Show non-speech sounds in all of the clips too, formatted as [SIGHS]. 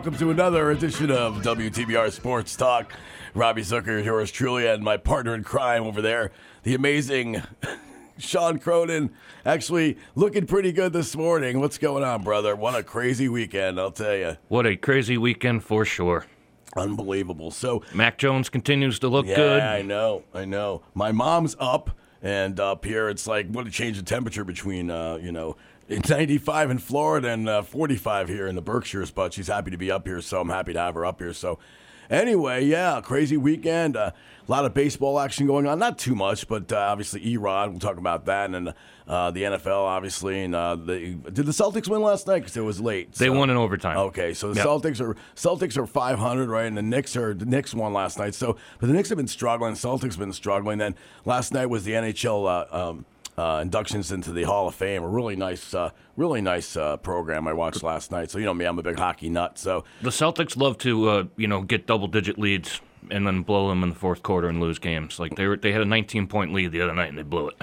Welcome to another edition of WTBR Sports Talk. Robbie Zucker, yours truly, and my partner in crime over there, the amazing [LAUGHS] Sean Cronin. Actually, looking pretty good this morning. What's going on, brother? What a crazy weekend, I'll tell you. What a crazy weekend for sure. Unbelievable. So, Mac Jones continues to look good. yeah, good. I know. I know. My mom's up, and up here it's like what a change in temperature between, uh, you know, it's 95 in Florida and uh, 45 here in the Berkshires, but she's happy to be up here, so I'm happy to have her up here. So, anyway, yeah, crazy weekend. Uh, a lot of baseball action going on. Not too much, but uh, obviously Erod. We'll talk about that, and uh, the NFL, obviously. And uh, the, did the Celtics win last night? Because it was late. They won in overtime. Okay, so the Yep. Celtics are Celtics are 500, right? And the Knicks are the Knicks won last night. So, but the Knicks have been struggling. Celtics have been struggling. Then last night was the NHL uh, um, uh, inductions into the Hall of Fame. A really nice, uh, really nice uh, program I watched last night. So you know me, I'm a big hockey nut. So The Celtics love to, uh, you know, get double-digit leads and then blow them in the fourth quarter and lose games. Like they were, they had a 19-point lead the other night and they blew it.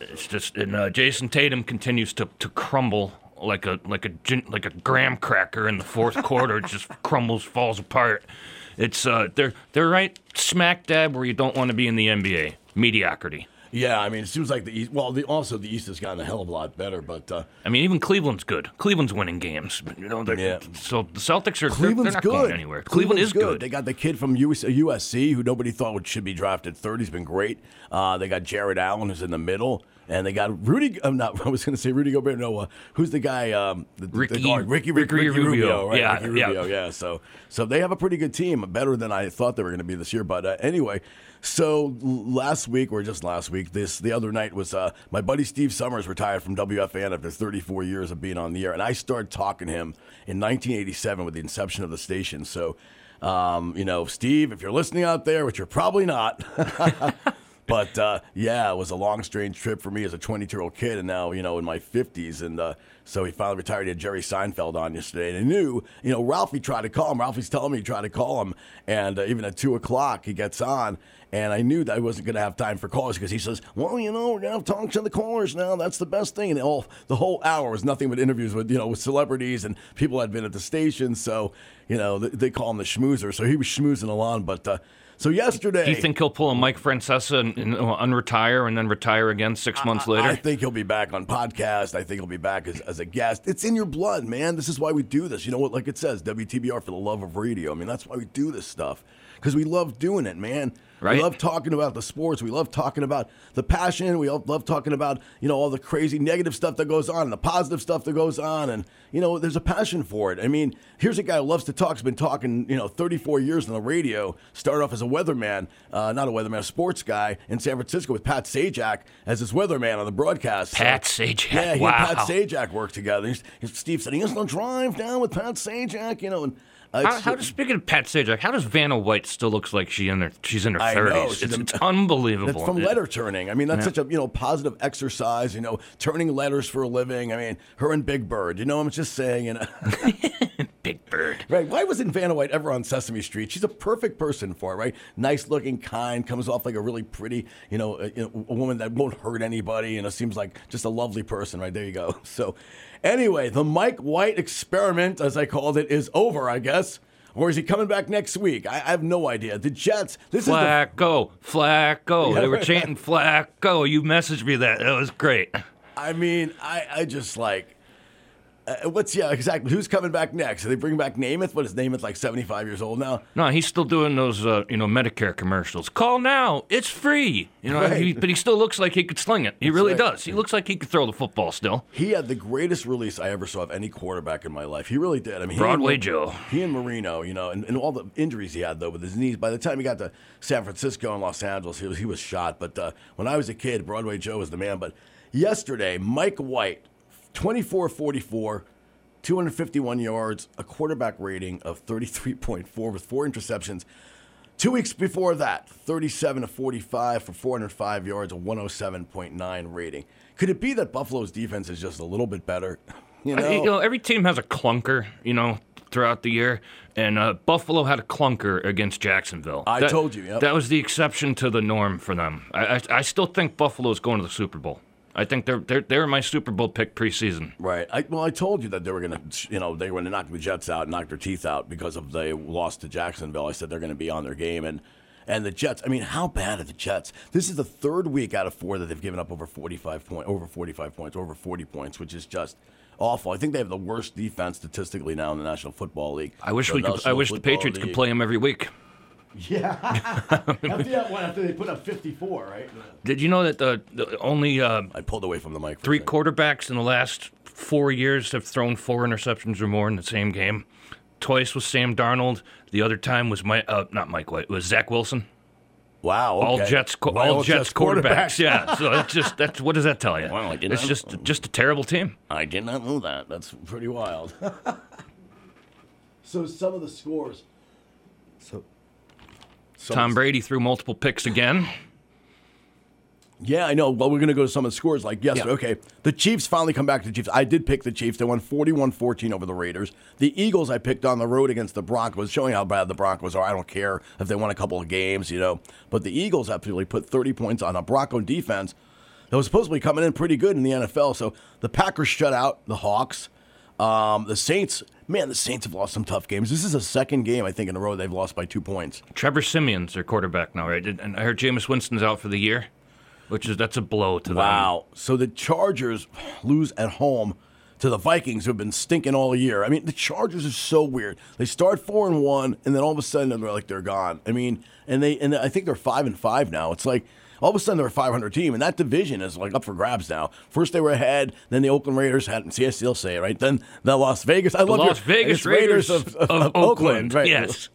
It's just, and uh, Jayson Tatum continues to, to crumble like a like a like a graham cracker in the fourth quarter. It just [LAUGHS] crumbles, falls apart. It's uh, they're they're right smack dab where you don't want to be in the NBA. Mediocrity. Yeah, I mean, it seems like the East. Well, the, also the East has gotten a hell of a lot better, but. Uh, I mean, even Cleveland's good. Cleveland's winning games. You know, they're, Yeah. so the Celtics are they're, they're Cleveland's not good. going anywhere. Cleveland is good. They got the kid from US, USC who nobody thought would, should be drafted third. He's been great. Uh, they got Jarrett Allen who's in the middle, and they got Rudy. I'm not. [LAUGHS] I was going to say Rudy Gobert. No, uh, who's the guy? Um, the, the Ricky- guard, Ricky, Ricky Ricky, Rubio. Rubio. right? Yeah, Ricky yeah. Rubio. Yeah. So, so they have a pretty good team, better than I thought they were going to be this year. But uh, anyway, so last week or just last week, this the other night was uh, my buddy Steve Somers retired from WFAN after 34 years of being on the air, and I started talking to him in 1987 with the inception of the station. So, um, you know, Steve, if you're listening out there, which you're probably not. [LAUGHS] But uh, yeah, it was a long, strange trip for me as a 22 year old kid, and now you know in my 50s. And uh, so he finally retired. He had Jerry Seinfeld on yesterday, and I knew, you know, Ralphie tried to call him. Ralphie's telling me he tried to call him, and uh, even at two o'clock he gets on, and I knew that I wasn't going to have time for callers because he says, "Well, you know, we're going to have to talk to the callers now. That's the best thing." And all the whole hour was nothing but interviews with you know with celebrities and people that had been at the station. So you know they, they call him the schmoozer. So he was schmoozing along, but. Uh, so yesterday, Do you think he'll pull a Mike Francesa and, and uh, unretire and then retire again six months later? I think he'll be back on podcast. I think he'll be back as, as a guest. It's in your blood, man. This is why we do this. You know what? Like it says, WTBR for the love of radio. I mean, that's why we do this stuff because we love doing it, man. Right. We love talking about the sports. We love talking about the passion. We love talking about you know all the crazy negative stuff that goes on and the positive stuff that goes on. And you know, there's a passion for it. I mean, here's a guy who loves to talk. Has been talking you know 34 years on the radio. Started off as a weatherman, uh, not a weatherman, a sports guy in San Francisco with Pat Sajak as his weatherman on the broadcast. Pat Sajak. yeah, he wow. and Pat Sajak worked together. He's, Steve said he used to drive down with Pat Sajak, you know. And How, it's- how does speaking of Pat Sajak, how does Vanna White still looks like she in her she's in her thirties? It's, it's [LAUGHS] unbelievable. That's from letter turning. I mean, that's such a you know positive exercise. You know, turning letters for a living. I mean, her and Big Bird. You know, what I'm just saying. You know, [LAUGHS] [LAUGHS] Bird. right? Why wasn't Vanna White ever on Sesame Street? She's a perfect person for it, right? Nice looking, kind, comes off like a really pretty, you know, a, you know, a woman that won't hurt anybody. You know, seems like just a lovely person, right? There you go. [LAUGHS] So, anyway, the Mike White experiment, as I called it, is over, I guess. Or is he coming back next week? I, I have no idea. The Jets. This is the Flacco, Flacco. [LAUGHS] Yeah, they were right. chanting Flacco. You messaged me that. That was great. I mean, I, I just like. Uh, what's yeah exactly? Who's coming back next? Are they bring back Namath? What is Namath like? Seventy five years old now. No, he's still doing those, uh, you know, Medicare commercials. Call now, it's free. You know, Right. he, but he still looks like he could sling it. He really right. does. He looks like he could throw the football still. He had the greatest release I ever saw of any quarterback in my life. He really did. I mean, Broadway and, Joe. He and Marino, you know, and, and all the injuries he had though with his knees. By the time he got to San Francisco and Los Angeles, he was, he was shot. But uh, when I was a kid, Broadway Joe was the man. But yesterday, Mike White, 24-44, 251 yards, a quarterback rating of 33.4 with four interceptions. Two weeks before that, 37 to 45 for 405 yards, a 107.9 rating. Could it be that Buffalo's defense is just a little bit better? [LAUGHS] You know, You know, every team has a clunker, you know, throughout the year, and uh, Buffalo had a clunker against Jacksonville. I told you, yep. That was the exception to the norm for them. I, I, I still think Buffalo's going to the Super Bowl. I think they're they're they're my Super Bowl pick preseason. Right. I, well, I told you that they were going to, you know, they were going to knock the Jets out, knock their teeth out because of they lost to Jacksonville. I said they're going to be on their game, and and the Jets. I mean, how bad are the Jets? This is the third week out of four that they've given up over forty five point, over forty five points, over forty points, which is just awful. I think they have the worst defense statistically now in the National Football League. I wish The we could, I wish the Football Patriots could play them every week. Yeah. [LAUGHS] after, [LAUGHS] that one, after they put up fifty four, right? Did you know that the, the only uh, I pulled away from the mic. For a three second. quarterbacks in the last four years have thrown four interceptions or more in the same game? Twice was Sam Darnold. The other time was Mike, uh, not Mike White. It was Zach Wilson. Wow. all. Jets, co- all Jets quarterbacks. Yeah, so that's just that's what does that tell you? Well, I did it's not- just just a terrible team. I did not know that. That's pretty wild. [LAUGHS] so some of the scores. So. Some Tom Brady threw multiple picks again. Yeah, I know. Well, we're going to go to some of the scores like yesterday. Yeah. Okay. The Chiefs finally come back to the Chiefs. I did pick the Chiefs. They won 41 14 over the Raiders. The Eagles, I picked on the road against the Broncos, showing how bad the Broncos are. I don't care if they won a couple of games, you know. But the Eagles absolutely put 30 points on a Bronco defense that was supposed to be coming in pretty good in the NFL. So the Packers shut out the Hawks. Um, the Saints, man, the Saints have lost some tough games. This is a second game, I think, in a row they've lost by two points. Trevor Siemian's their quarterback now, right? And I heard Jameis Winston's out for the year, which is that's a blow to them. Wow. So the Chargers lose at home to the Vikings, who have been stinking all year. I mean, the Chargers are so weird. They start four and one, and then all of a sudden they're like they're gone. I mean, and they and I think they're five and five now. It's like all of a sudden they're a 500 team, and that division is like up for grabs now. First they were ahead, then the Oakland Raiders had. See, I still say it right. Then the Las Vegas. I The love Las your, Vegas it's Raiders, of, of, of, Oakland. right? Yes.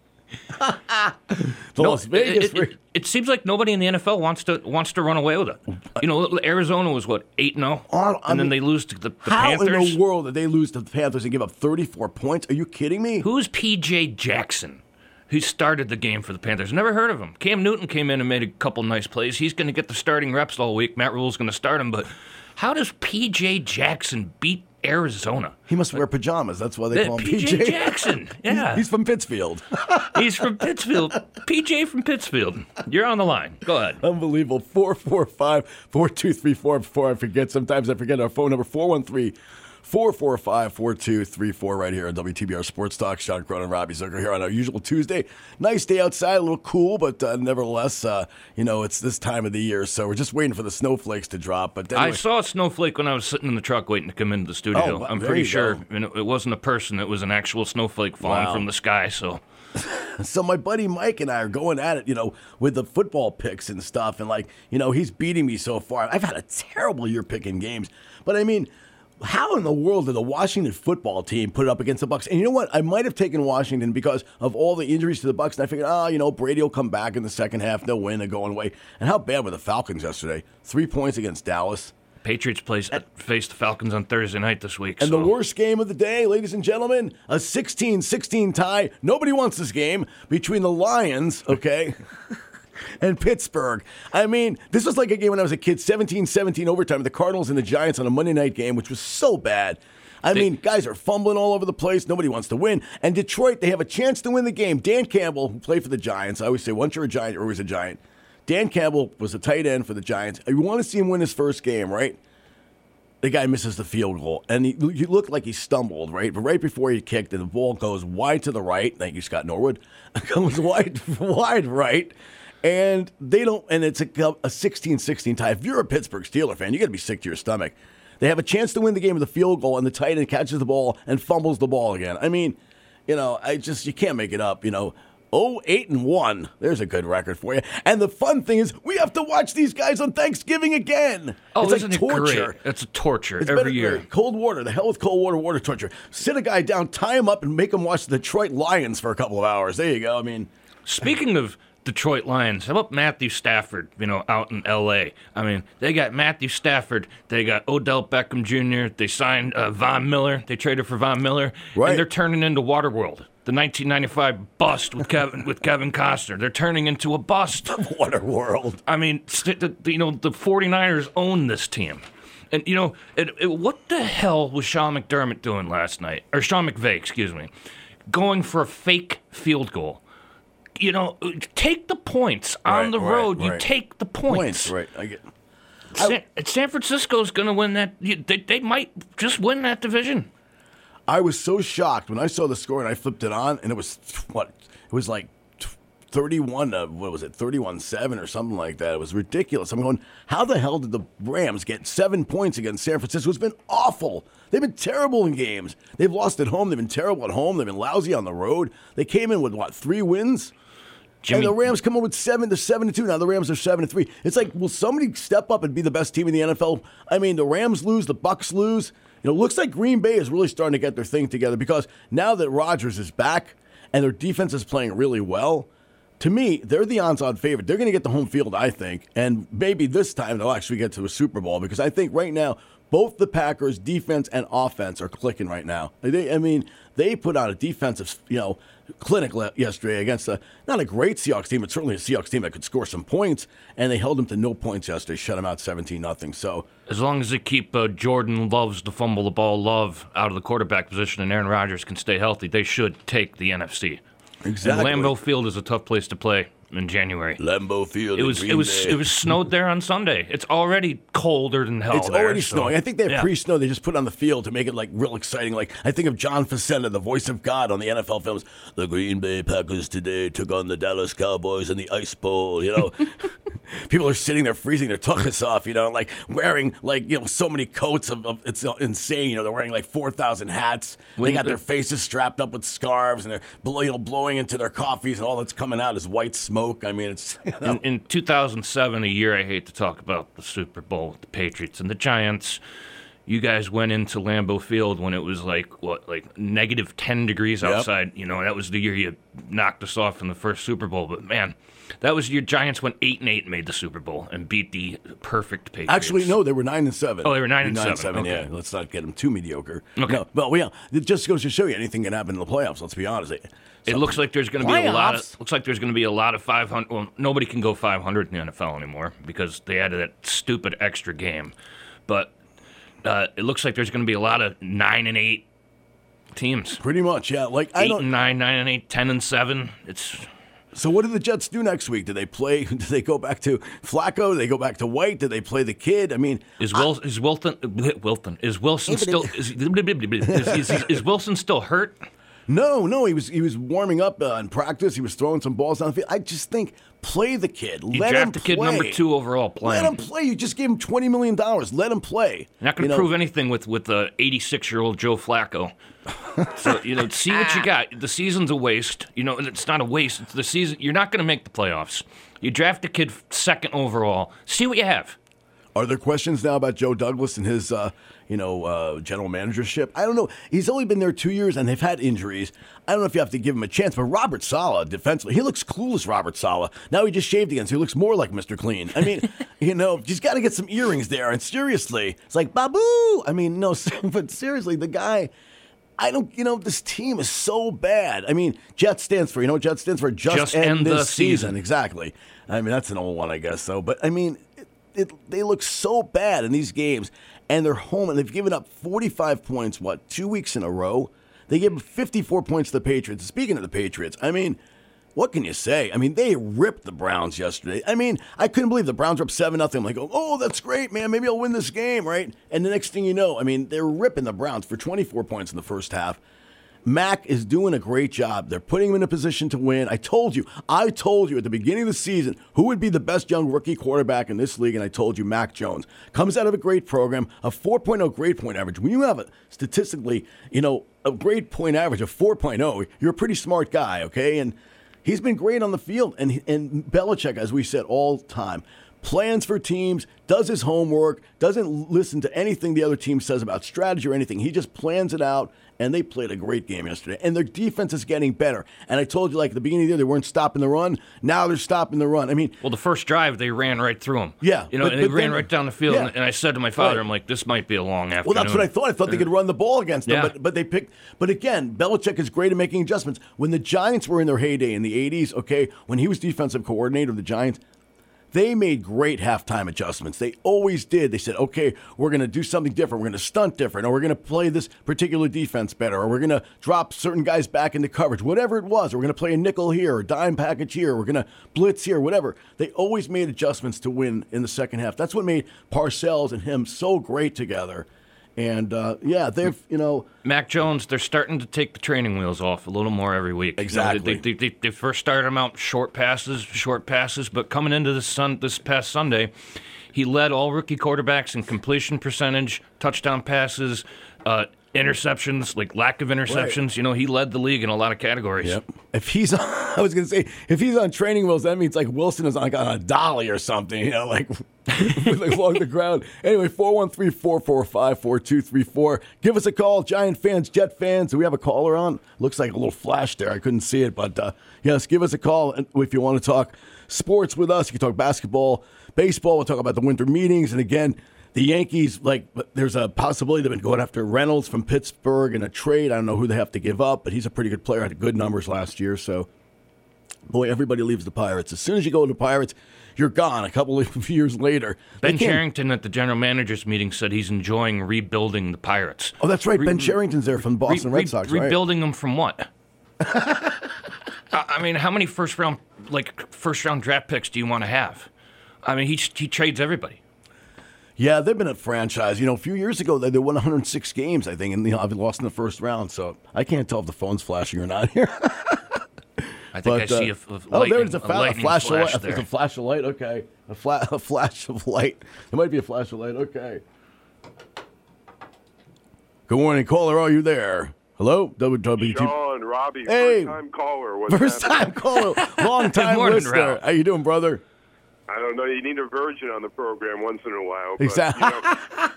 [LAUGHS] the Las Vegas. It, it, it, it seems like nobody in the NFL wants to wants to run away with it. You know, Arizona was what eight and zero, Oh, I and then they lose to the, the How Panthers. in the world did they lose to the Panthers and give up 34 points? Are you kidding me? Who's PJ Jackson? Who started the game for the Panthers? Never heard of him. Cam Newton came in and made a couple nice plays. He's going to get the starting reps all week. Matt Rhule's going to start him, but how does PJ Jackson beat Arizona? He must wear pajamas. That's why they Uh, call him PJ PJ. Jackson. [LAUGHS] Yeah. He's from Pittsfield. [LAUGHS] He's from Pittsfield. PJ from Pittsfield. You're on the line. Go ahead. Unbelievable. 445 4234. Before I forget, sometimes I forget our phone number 413 445 4234 right here on WTBR Sports Talk. Sean Cronin and Robbie Zucker here on our usual Tuesday. Nice day outside, a little cool, but uh, nevertheless, uh, you know, it's this time of the year, so we're just waiting for the snowflakes to drop. But I saw a snowflake when I was sitting in the truck waiting to come into the studio. Oh, I'm pretty sure you know, it wasn't a person; it was an actual snowflake falling Wow. from the sky. So [LAUGHS] So my buddy Mike and I are going at it, you know, with the football picks and stuff, and like, you know, he's beating me so far. I've had a terrible year picking games, but I mean, how in the world did the Washington football team put it up against the Bucks? And you know what? I might have taken Washington because of all the injuries to the Bucks, and I figured, oh, you know, Brady will come back in the second half, they'll win, they're going away. And how bad were the Falcons yesterday? Three points against Dallas. Patriots plays face the Falcons on Thursday night this week. And so. the worst game of the day, ladies and gentlemen, a 16 16 tie. Nobody wants this game between the Lions, okay, [LAUGHS] and Pittsburgh. I mean, this was like a game when I was a kid 17 17 overtime. The Cardinals and the Giants on a Monday night game, which was so bad. I mean, guys are fumbling all over the place. Nobody wants to win. And Detroit, they have a chance to win the game. Dan Campbell, who played for the Giants, I always say, once you're a Giant, you're always a Giant. Dan Campbell was a tight end for the Giants. You want to see him win his first game, right? the guy misses the field goal, and he, he looked like he stumbled, right? But right before he kicked, and the ball goes wide to the right. Thank you, Scott Norwood. [LAUGHS] goes wide, [LAUGHS] wide right, and they don't. And it's a, a 16-16 tie. If you're a Pittsburgh Steeler fan, you got to be sick to your stomach. They have a chance to win the game with a field goal, and the tight end catches the ball and fumbles the ball again. I mean, you know, I just you can't make it up. You know. Oh, eight and one. There's a good record for you. And the fun thing is, we have to watch these guys on Thanksgiving again. oh, it's isn't like it torture. great? It's a torture It's every year. Cold water. The hell with cold water, water torture. Sit a guy down, tie him up, and make him watch the Detroit Lions for a couple of hours. There you go. I mean, Speaking of Detroit Lions, how about Matthew Stafford, you know, out in L.A.? I mean, they got Matthew Stafford, they got Odell Beckham Jr., they signed uh, Von Miller, they traded for Von Miller, Right. and they're turning into Waterworld. the 1995 bust with [LAUGHS] Kevin with Kevin Costner. They're turning into a bust. [LAUGHS] what a world. I mean, the, you know, the 49ers own this team. And, you know, it, it, what the hell was Sean McDermott doing last night? Or Sean McVay, excuse me. Going for a fake field goal. You know, take the points on Right, the right, road. You right. take the points. Points, right? I get. San, San Francisco's going to win that. They, they might just win that division. I was so shocked when I saw the score and I flipped it on, and it was what? It was like thirty-one. To, what was it? Thirty-one-seven or something like that. It was ridiculous. I'm going, how the hell did the Rams get seven points against San Francisco? It's been awful. They've been terrible in games. They've lost at home. They've been terrible at home. They've been lousy on the road. They came in with what? Three wins. Jimmy, and the Rams come up with seven to seven to two. Now the Rams are seven to three. It's like, will somebody step up and be the best team in the NFL? I mean, the Rams lose, the Bucks lose. You know, it looks like Green Bay is really starting to get their thing together because now that Rodgers is back and their defense is playing really well, to me, they're the odds-on favorite. They're going to get the home field, I think, and maybe this time they'll actually get to a Super Bowl because I think right now both the Packers' defense and offense are clicking right now. They, I mean, they put on a defensive, you know, clinic yesterday against a not a great Seahawks team, but certainly a Seahawks team that could score some points, and they held them to no points yesterday, shut them out seventeen nothing. So as long as they keep uh, Jordan loves to fumble the ball, love out of the quarterback position, and Aaron Rodgers can stay healthy, they should take the NFC. exactly, And Lambeau Field is a tough place to play in January. Lambeau Field. It was it was it was snowed there on Sunday. It's already colder than hell. It's there, already so- snowing. I think they have yeah. pre-snow. They just put on the field to make it like real exciting. Like I think of John Facenda, the voice of God on the NFL films. The Green Bay Packers today took on the Dallas Cowboys in the Ice Bowl. You know, [LAUGHS] people are sitting there freezing their tuchus off. You know, like wearing like you know so many coats of, of it's insane. You know, they're wearing like four thousand hats. They got the- their faces strapped up with scarves, and they're blow, you know blowing into their coffees, and all that's coming out is white smoke. I mean, it's you know, In, in 2007, a year I hate to talk about the Super Bowl with the Patriots and the Giants. You guys went into Lambeau Field when it was like what, like negative 10 degrees Yep. outside. You know, that was the year you knocked us off in the first Super Bowl. But man, that was your Giants went eight and eight, and made the Super Bowl, and beat the perfect Patriots. Actually, no, they were nine and seven. Oh, they were nine and seven, Yeah, okay. let's not get them too mediocre. Okay. No, well, yeah, it just goes to show you anything can happen in the playoffs. Let's be honest. It looks like there's going to be a lot of looks like there's going to be a lot of 500. Well, nobody can go 500 in the NFL anymore because they added that stupid extra game. But uh, it looks like there's going to be a lot of nine and eight teams. pretty much. Yeah, like I Eight don't. and nine, nine and eight, ten and seven. It's So what do the Jets do next week? Do they play? [LAUGHS] Do they go back to Flacco? Do they go back to White? Do they play the kid? I mean, is Will is Wilton Wilton is Wilson still [LAUGHS] is, is, is, is Wilson still hurt? no, no. He was he was warming up uh, in practice. He was throwing some balls down the field. I just think play the kid. You Let him play. the kid play. number two overall Let him play. You just gave him twenty million dollars. Let him play. You're not going You to know, prove anything with with uh, the 86 year old Joe Flacco. so you know, see what you [LAUGHS] ah. got. The season's a waste. You know, it's not a waste. It's the season. You're not going to make the playoffs. You draft a kid second overall. See what you have. Are there questions now about Joe Douglas and his, uh, you know, uh, general managership? I don't know. He's only been there two years and they've had injuries. I don't know if you have to give him a chance, but Robert Saleh, defensively, he looks clueless, Robert Saleh. Now he just shaved again, so he looks more like Mr. Clean. I mean, [LAUGHS] you know, he's got to get some earrings there. And seriously, it's like, Babu! I mean, no, [LAUGHS] but seriously, the guy. I don't, you know, this team is so bad. I mean, Jet stands for, you know, Jet stands for just, Just end, end the this season. season. Exactly. I mean, that's an old one, I guess. So, but I mean, it, they look so bad in these games, and they're home, and they've given up 45 points. What two weeks in a row? They gave 54 points to the Patriots. Speaking of the Patriots, I mean. What can you say? I mean, they ripped the Browns yesterday. I mean, I couldn't believe the Browns were up 7 nothing. I'm like, oh, oh that's great, man. Maybe I'll win this game, right? And the next thing you know, I mean, they're ripping the Browns for 24 points in the first half. Mac is doing a great job. They're putting him in a position to win. I told you, I told you at the beginning of the season who would be the best young rookie quarterback in this league, and I told you Mac Jones comes out of a great program, a 4.0 grade point average. When you have a statistically, you know, a grade point average of 4.0, you're a pretty smart guy, okay? And he's been great on the field. And and Belichick, as we said all time, plans for teams, does his homework, doesn't listen to anything the other team says about strategy or anything. He just plans it out, and they played a great game yesterday. And their defense is getting better. And I told you, like at the beginning of the year, they weren't stopping the run. Now they're stopping the run. I mean, Well, the first drive they ran right through them. Yeah, you know, but- and they ran then- right down the field. yeah. And, I said to my father, Right. I'm like, this might be a long afternoon. Well, that's what I thought. I thought they could run the ball against them, Yeah. but but they picked. But again, Belichick is great at making adjustments. When the Giants were in their heyday in the '80s, okay, when he was defensive coordinator of the Giants, they made great halftime adjustments. They always did. They said, okay, we're going to do something different. We're going to stunt different, or we're going to play this particular defense better, or we're going to drop certain guys back into coverage, whatever it was. Or we're going to play a nickel here, or a dime package here, we're going to blitz here, whatever. They always made adjustments to win in the second half. That's what made Parcells and him so great together. And uh, yeah, they've, you know, Mac Jones, they're starting to take the training wheels off a little more every week. You know, Exactly. they, they, they, they first started him out short passes, short passes, but coming into this sun this past Sunday, he led all rookie quarterbacks in completion percentage, touchdown passes, uh, interceptions, like lack of interceptions. You know, he led the league in a lot of categories. If he's, on, [LAUGHS] I was gonna say, if he's on training wheels, that means like Wilson is like on a dolly or something, you know, like, [LAUGHS] like along the ground. Anyway, 413-445-4234. Give us a call, Giant fans, Jet fans. Do we have a caller on? Looks like a little flash there. I couldn't see it, but uh, yes, give us a call if you want to talk sports with us. You can talk basketball, baseball. We'll talk about the winter meetings, and again. The Yankees, like, there's a possibility they've been going after Reynolds from Pittsburgh in a trade. I don't know who they have to give up, but he's a pretty good player. Had good numbers last year. So, boy, everybody leaves the Pirates. As soon as you go to the Pirates, you're gone. A couple of [LAUGHS] years later, Ben Cherington at the general managers meeting said he's enjoying rebuilding the Pirates. Oh, that's right. Re- ben Cherington's there from the Boston Re- Red Sox, re- right? Rebuilding them from what? [LAUGHS] I I mean, how many first round like first round draft picks do you want to have? I mean, he he trades everybody. Yeah, they've been a franchise. You know, a few years ago, they, they won 106 games, I think, and you know, I've lost in the first round. So I can't tell if the phone's flashing or not here. [LAUGHS] I think I But, uh, see a, a oh, there's a, fa- a lightning flash, flash [LAUGHS] of light. there. It's a flash of light. Okay, a, fla- a flash of light. It might be a flash of light. Okay. Good morning, caller. Are you there? Hello, WWT. Sean, Robbie, Hey. first time caller. What's First happening? time caller, long [LAUGHS] time morning, listener. Ralph. How you doing, brother? I don't know. You need a virgin on the program once in a while. But, Exactly. You know,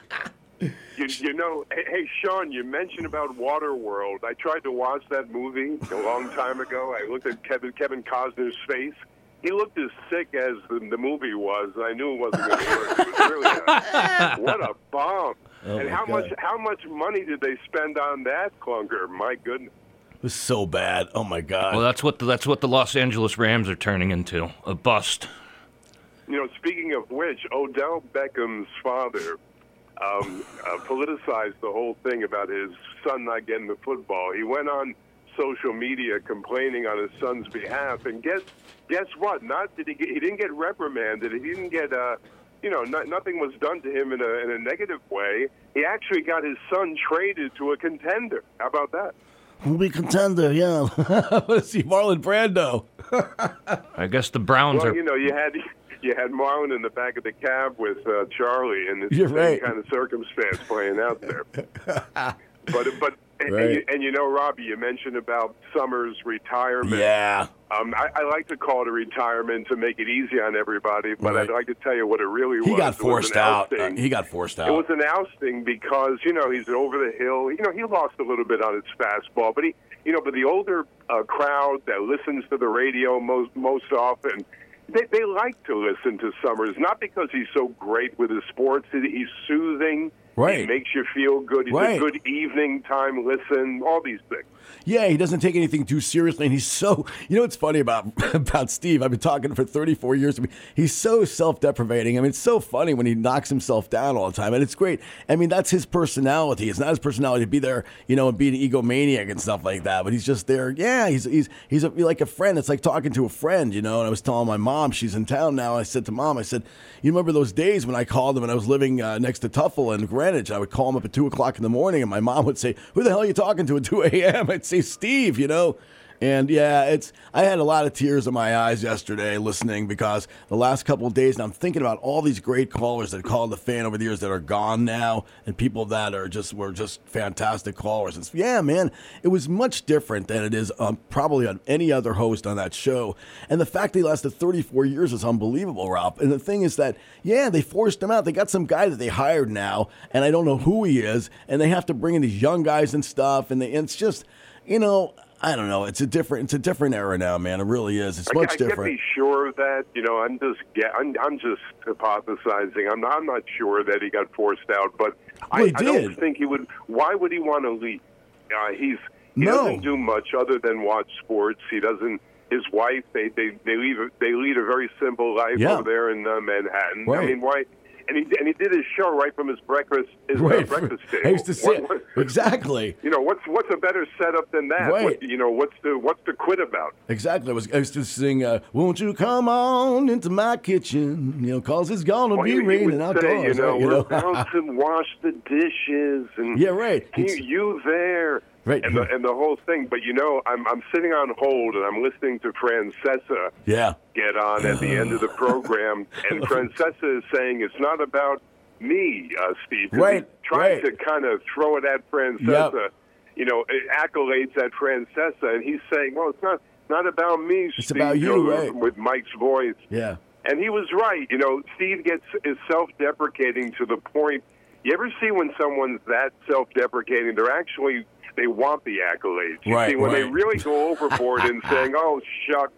[LAUGHS] you, you know hey, hey, Sean, you mentioned about Waterworld. I tried to watch that movie a long time ago. I looked at Kevin Kevin Costner's face. He looked as sick as the, the movie was. I knew it wasn't going to work. It was really a, [LAUGHS] what a bomb. and Oh my how God. much how much money did they spend on that clunker? My goodness. It was so bad. Oh my god. well, that's what the, that's what the Los Angeles Rams are turning into a bust. You know, speaking of which, Odell Beckham's father um, uh, politicized the whole thing about his son not getting the football. He went on social media complaining on his son's behalf, and guess guess what? Not did he get, he didn't get reprimanded. He didn't get uh, you know, not, nothing was done to him in a in a negative way. He actually got his son traded to a contender. How about that? We'll be contender, yeah. [LAUGHS] Let's see, Marlon Brando. [LAUGHS] I guess the Browns Well, are you know, you had you had Marlon in the back of the cab with uh, Charlie, and it's You're the same right. kind of circumstance playing out there. [LAUGHS] but but and, Right. and, you, and you know, Robbie, you mentioned about Somers' retirement. Yeah. Um, I, I like to call it a retirement to make it easy on everybody, but Right. I'd like to tell you what it really was. He got forced out. Uh, he got forced out. It was an ousting because you know he's over the hill. You know he lost a little bit on his fastball, but he, you know, but the older uh, crowd that listens to the radio most most often, they they like to listen to Somers not because he's so great with his sports. He- He's soothing. Right. He makes you feel good. He's Right. a good evening time listen. All these things. Yeah, he doesn't take anything too seriously, and he's so. You know what's funny about [LAUGHS] about Steve? I've been talking for 34 years. He's so self-deprivating. I mean, it's so funny when he knocks himself down all the time, and it's great. I mean, that's his personality. It's not his personality to be there, you know, and be an egomaniac and stuff like that. But he's just there. Yeah, he's he's he's a, like a friend. It's like talking to a friend, you know. And I was telling my mom, she's in town now. I said to mom, I said, you remember those days when I called him and I was living uh, next to Tuffle in Greenwich? I would call him up at two o'clock in the morning, and my mom would say, "Who the hell are you talking to at 2 a.m.?" [LAUGHS] I'd say, "Steve," you know. And yeah, it's I had a lot of tears in my eyes yesterday listening because the last couple of days, and I'm thinking about all these great callers that called the fan over the years that are gone now, and people that are just were just fantastic callers. It's, yeah, man, it was much different than it is um, probably on any other host on that show. And the fact they lasted 34 years is unbelievable, Ralph. And the thing is that yeah, they forced him out. They got some guy that they hired now, and I don't know who he is, and they have to bring in these young guys and stuff, and, they, and it's just you know, I don't know. It's a different. It's a different era now, man. It really is. It's much I, I different. can't be sure of that. You know, I'm just get, I'm, I'm just hypothesizing. I'm not, I'm not sure that he got forced out, but I, Well, he I don't think he would. Why would he want to leave? Uh, he's he No. doesn't do much other than watch sports. He doesn't. His wife, they they they leave. a- They lead a very simple life Yeah. over there in uh, Manhattan. I mean, why? And he and he did his show right from his breakfast his uh, breakfast [LAUGHS] table. I used to say What- what- exactly. [LAUGHS] you know what's what's a better setup than that? Right. What, you know what's the what's the quit about? Exactly. I was I used to sing, uh, "Won't you come on into my kitchen?" You know, cause it's gonna Well, be he- he raining would outdoors. Say, you know, right, you know? to wash the dishes and [LAUGHS] Yeah, right. You, you there, Right. And the and the whole thing. But you know, I'm I'm sitting on hold and I'm listening to Francesa yeah. get on at the end of the program, [LAUGHS] and Francesa is saying it's not about me, uh, Steve. Right, trying right. to kind of throw it at Francesa. You know, accolades at Francesa, and he's saying, "Well, it's not not about me, It's Steve," about you, right. With Mike's voice. Yeah. And he was right. You know, Steve gets is self-deprecating to the point. You ever see when someone's that self-deprecating? They're actually they want the accolades. You Right, see, when they really go overboard in [LAUGHS] saying, "Oh shucks,"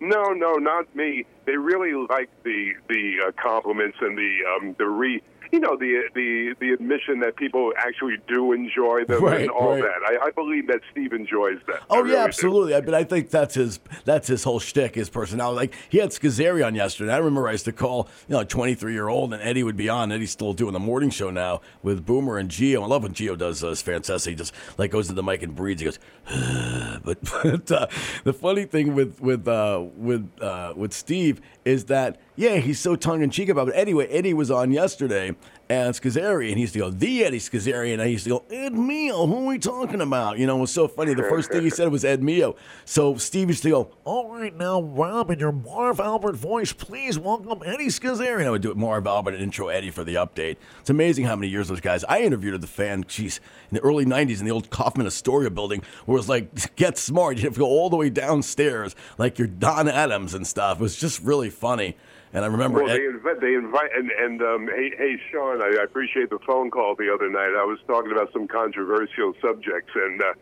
no, no, not me. They really like the the uh, compliments and the um, the re. You know the the the admission that people actually do enjoy them Right, and all right. that. I, I believe that Steve enjoys that. I Oh really yeah, do. absolutely. I- But I think that's his that's his whole shtick, his personality. Like he had Scozzare on yesterday. I remember I used to call, you know, a 23 year old, and Eddie would be on. Eddie's still doing the morning show now with Boomer and Gio. I love when Gio does uh, Francesa. He just like goes to the mic and breathes. He goes, [SIGHS] but [LAUGHS] but uh, the funny thing with with uh, with uh, with Steve is that yeah, he's so tongue in cheek about it. Anyway, Eddie was on yesterday and Scozzare, and he used to go, the Eddie Scozzare, and I used to go, Ed Mio, who are we talking about? You know, it was so funny. The first thing he said was Ed Mio. So Steve used to go, all right, now, Rob, in your Marv Albert voice, please welcome Eddie Scozzare. And I would do it Marv Albert and intro Eddie for the update. It's amazing how many years those guys. I interviewed at the fan, geez, in the early 90s in the old Kaufman Astoria building, where it was like, [LAUGHS] get smart. You have to go all the way downstairs, like you're Don Adams and stuff. It was just really funny. And I remember Well, Ed- they invite, they invite, and and um, hey, hey, Sean, I, I appreciate the phone call the other night. I was talking about some controversial subjects, and uh,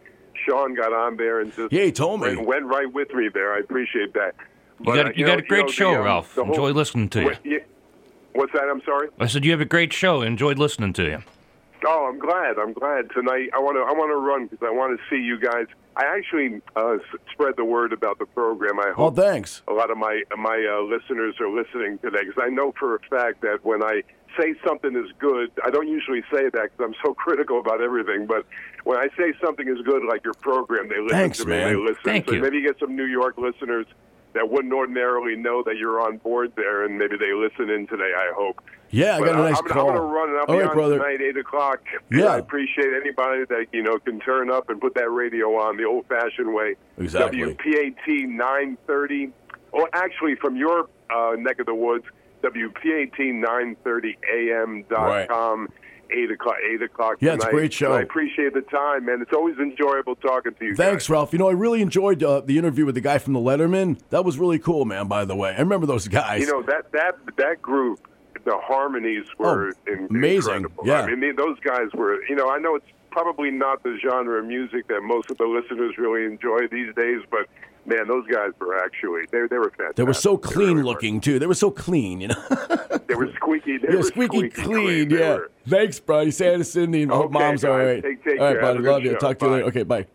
Sean got on there and just Yeah, he told me. went, went right with me there. I appreciate that. You got, uh, you got know- a great know, the, show, um, Ralph. whole- Enjoy listening to you. What- yeah, What's that? I'm sorry. I said you have a great show. Enjoyed listening to you. Oh, I'm glad. I'm glad tonight. I want to. I want to run because I want to see you guys. I actually uh, spread the word about the program. I hope. oh, hope thanks. a lot of my my uh, listeners are listening today because I know for a fact that when I say something is good, I don't usually say that because I'm so [LAUGHS] critical about everything. But when I say something is good, like your program, they listen Thanks, to me. man. They listen. Thank so you. Maybe you get some New York listeners that wouldn't ordinarily know that you're on board there, and maybe they listen in today. I hope. Yeah, I But got a nice I'm, call. I'm going to run, I'll All be right, on brother. tonight, eight o'clock. Yeah. I appreciate anybody that you know can turn up and put that radio on the old-fashioned way. Exactly. WPAT 930. Or actually, from your uh, neck of the woods, WPAT 930 AM dot com. Eight o'clock. Eight o'clock. Yeah, it's a great show. I appreciate the time, man. It's always enjoyable talking to you. Thanks, guys. Ralph. You know, I really enjoyed uh, the interview with the guy from the Lettermen. That was really cool, man. By the way, I remember those guys. You know that that that group, the harmonies were Oh, in, amazing. incredible. Yeah. I mean, those guys were. You know, I know it's probably not the genre of music that most of the listeners really enjoy these days, but man, those guys were actually they they were fantastic. they were so clean were. looking too. They were so clean, you know. They were squeaky. They [LAUGHS] yeah, were squeaky clean. They yeah. were- Thanks, bro. You say hi to Cindy. Hope Okay, mom's all guys. right. Take- take all right, buddy. Have a good Love you. show. Talk to you later. Okay, bye.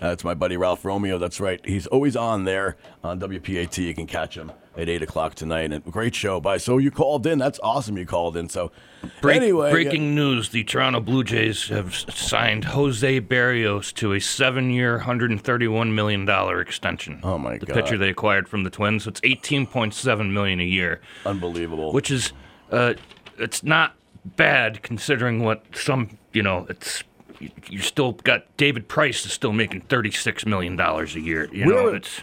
That's my buddy Ralph Romeo. That's right. He's always on there on WPAT. You can catch him at eight o'clock tonight. And great show. Bye. So you called in. That's awesome. You called in. So Break- anyway, breaking news: The Toronto Blue Jays have signed Jose Berrios to a seven-year, hundred and thirty-one million dollar extension. Oh, my the God. The pitcher they acquired from the Twins. So It's eighteen point seven million a year, unbelievable. which is, uh, it's not bad considering what some, you know, it's you, you still got David Price is still making thirty six million dollars a year. You know, Where- it's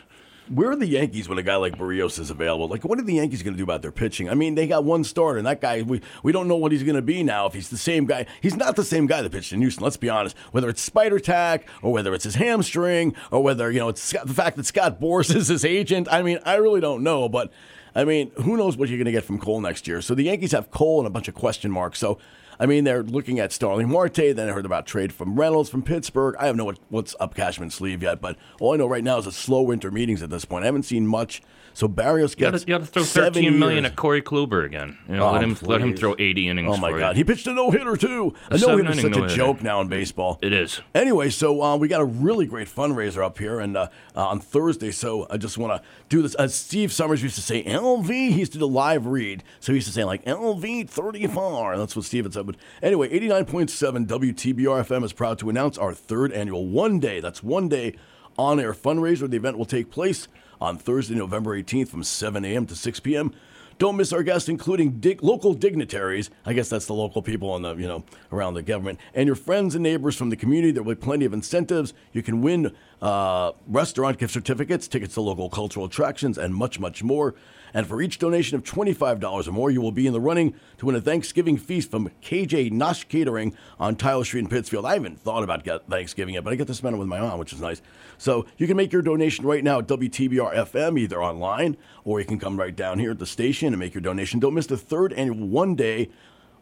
Where are the Yankees when a guy like Berrios is available? Like, what are the Yankees going to do about their pitching? I mean, they got one starter, and that guy, we, we don't know what he's going to be now. If he's the same guy, he's not the same guy that pitched in Houston. Let's be honest. Whether it's spider tack, or whether it's his hamstring, or whether you know it's the fact that Scott Boras [LAUGHS] is his agent. I mean, I really don't know, but I mean, who knows what you're going to get from Cole next year? So the Yankees have Cole and a bunch of question marks. So. I mean, they're looking at Starling Marte. Then I heard about trade from Reynolds from Pittsburgh. I don't know what, what's up Cashman's sleeve yet, but all I know right now is a slow winter meetings at this point. I haven't seen much. So Berrios gets you got to throw thirteen million years. at Corey Kluber again. You know, Oh, let him let him throw eighty innings. Oh my God, You. he pitched a no hitter too. A A no hitter is such a no-hitter. joke now in baseball. It is. Anyway, so uh, we got a really great fundraiser up here, and uh, uh, on Thursday. So I just want to do this. As Steve Somers used to say, LV. He used to do a live read, so he used to say like LV thirty four. That's what Steve had said. But anyway, eighty nine point seven WTBR FM is proud to announce our third annual one day. That's one day on air fundraiser. The event will take place on Thursday, November eighteenth, from seven a.m. to six p.m. Don't miss our guests, including dig- local dignitaries. I guess that's the local people on the you know around the government and your friends and neighbors from the community. There will be plenty of incentives. You can win uh, restaurant gift certificates, tickets to local cultural attractions, and much much more. And for each donation of $25 or more, you will be in the running to win a Thanksgiving feast from KJ Nosh Catering on Tyler Street in Pittsfield. I haven't thought about Thanksgiving yet, but I get to spend it with my mom, which is nice. So you can make your donation right now at WTBR FM, either online or you can come right down here at the station and make your donation. Don't miss the third annual one day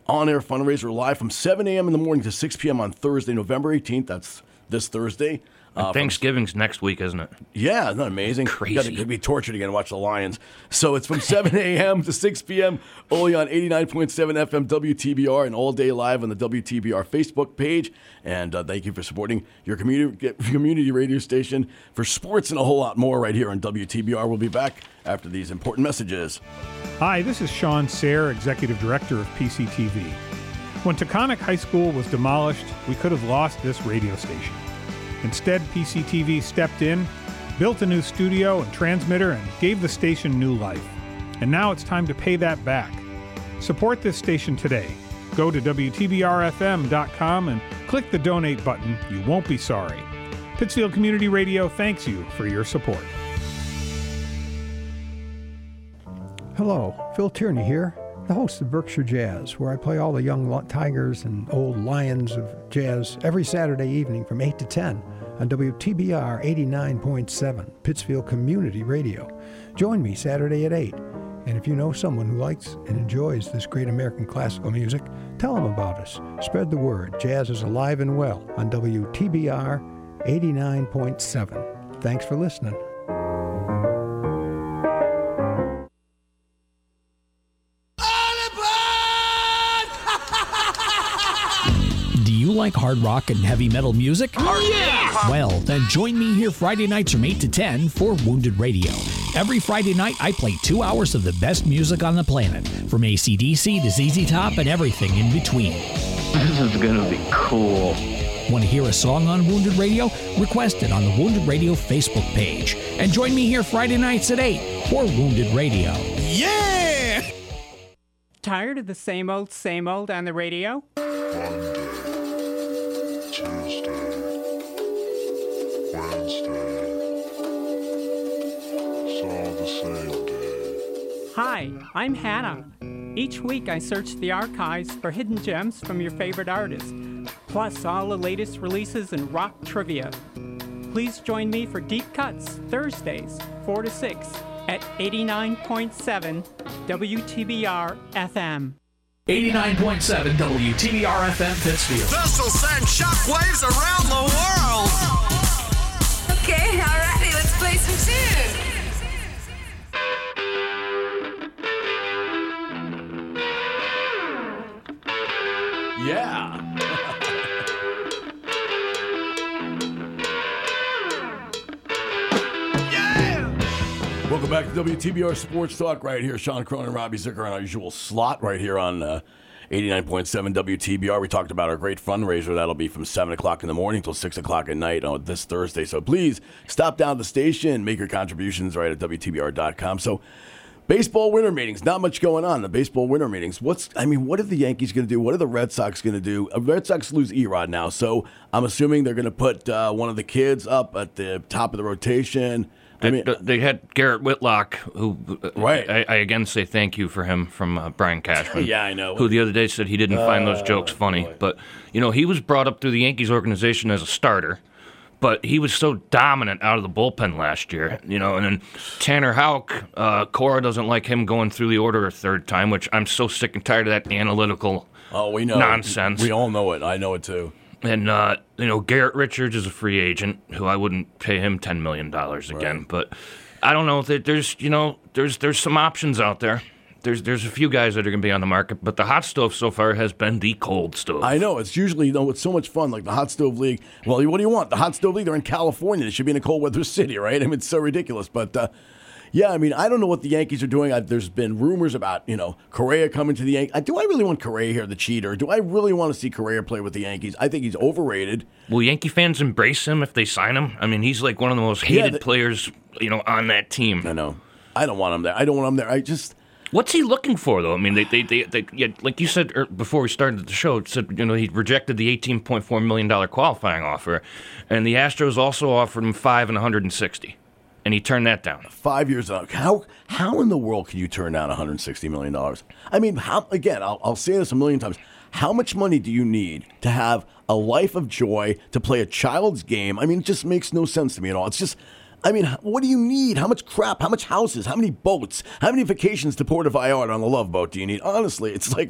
on air fundraiser live from 7 a.m. in the morning to 6 p.m. on Thursday, November 18th. That's this Thursday. Uh, from Thanksgiving's next week, isn't it? yeah, isn't that amazing? Crazy. You got to be tortured again to watch the Lions. So it's from [LAUGHS] 7 a.m. to 6 p.m. only on 89.7 FM WTBR and all day live on the WTBR Facebook page. And uh, thank you for supporting your community community radio station for sports and a whole lot more right here on WTBR. We'll be back after these important messages. Hi, this is Sean Sayre, Executive Director of PCTV. When Taconic High School was demolished, we could have lost this radio station. Instead, PCTV stepped in, built a new studio and transmitter, and gave the station new life. And now it's time to pay that back. Support this station today. Go to WTBRFM.com and click the donate button. You won't be sorry. Pittsfield Community Radio thanks you for your support. Hello, Phil Tierney here, the host of Berkshire Jazz, where I play all the young tigers and old lions of jazz every Saturday evening from 8 to 10 on WTBR 89.7, Pittsfield Community Radio. Join me Saturday at 8. And if you know someone who likes and enjoys this great American classical music, tell them about us. Spread the word. Jazz is alive and well on WTBR 89.7. Thanks for listening. Like hard rock and heavy metal music? Oh, yeah! Well, then join me here Friday nights from 8 to 10 for Wounded Radio. Every Friday night, I play two hours of the best music on the planet, from ACDC to ZZ Top and everything in between. This is gonna be cool. Want to hear a song on Wounded Radio? Request it on the Wounded Radio Facebook page. And join me here Friday nights at 8 for Wounded Radio. Yeah! Tired of the same old, same old on the radio? Hi, I'm Hannah. Each week I search the archives for hidden gems from your favorite artists, plus all the latest releases in rock trivia. Please join me for Deep Cuts Thursdays, 4 to 6 at 89.7 WTBR FM. 89.7 WTBR FM Pittsfield. This will send shockwaves around the world. Okay, alrighty, let's play some tunes. WTBR Sports Talk right here. Sean Cronin, and Robbie Zucker on our usual slot right here on uh, 89.7 WTBR. We talked about our great fundraiser. That'll be from 7 o'clock in the morning till 6 o'clock at night on this Thursday. So please stop down the station, make your contributions right at WTBR.com. So Baseball winter meetings, not much going on. The baseball winter meetings. What's I mean, what are the Yankees going to do? What are the Red Sox going to do? Uh, Red Sox lose Erod now, so I'm assuming they're going to put uh, one of the kids up at the top of the rotation. I mean, They- they had Garrett Whitlock, who Right. I, I again say thank you for him from uh, Brian Cashman. [LAUGHS] Yeah, I know. Who the other day said he didn't find those Oh, jokes funny, but you know he was brought up through the Yankees organization as a starter, but he was so dominant out of the bullpen last year. You know, and then Tanner Houck, uh, Cora doesn't like him going through the order a third time, which I'm so sick and tired of that analytical oh, we know nonsense. We all know it. I know it too. And uh, you know, Garrett Richards is a free agent who I wouldn't pay him ten million dollars again. But I don't know. There- There's you know, there's there's some options out there. There's there's a few guys that are going to be on the market, but the hot stove so far has been the cold stove. I know it's usually you know it's so much fun like the hot stove league. Well, what do you want? The hot stove league? They're in California. They should be in a cold weather [LAUGHS] city, right? I mean, it's so ridiculous. But uh, yeah, I mean, I don't know what the Yankees are doing. I, there's been rumors about you know Correa coming to the Yankees. Do I really want Correa here, the cheater? Do I really want to see Correa play with the Yankees? I think he's overrated. Will Yankee fans embrace him if they sign him? I mean, he's like one of the most Yeah, hated the- players you know on that team. I know. I don't want him there. I don't want him there. I just. What's he looking for, though? I mean, they, they, they, they yeah, like you said er, before we started the show, said you know he rejected the eighteen point four million dollar qualifying offer, and the Astros also offered him five and one hundred and sixty, and he turned that down. Five years out. How how in the world can you turn down 160 million dollars? I mean, how again? I'll, I'll say this a million times. How much money do you need to have a life of joy to play a child's game? I mean, it just makes no sense to me at all. It's just. I mean, what do you need? How much crap? How much houses? How many boats? How many vacations to Puerto Vallarta on the Love Boat do you need? Honestly, it's like.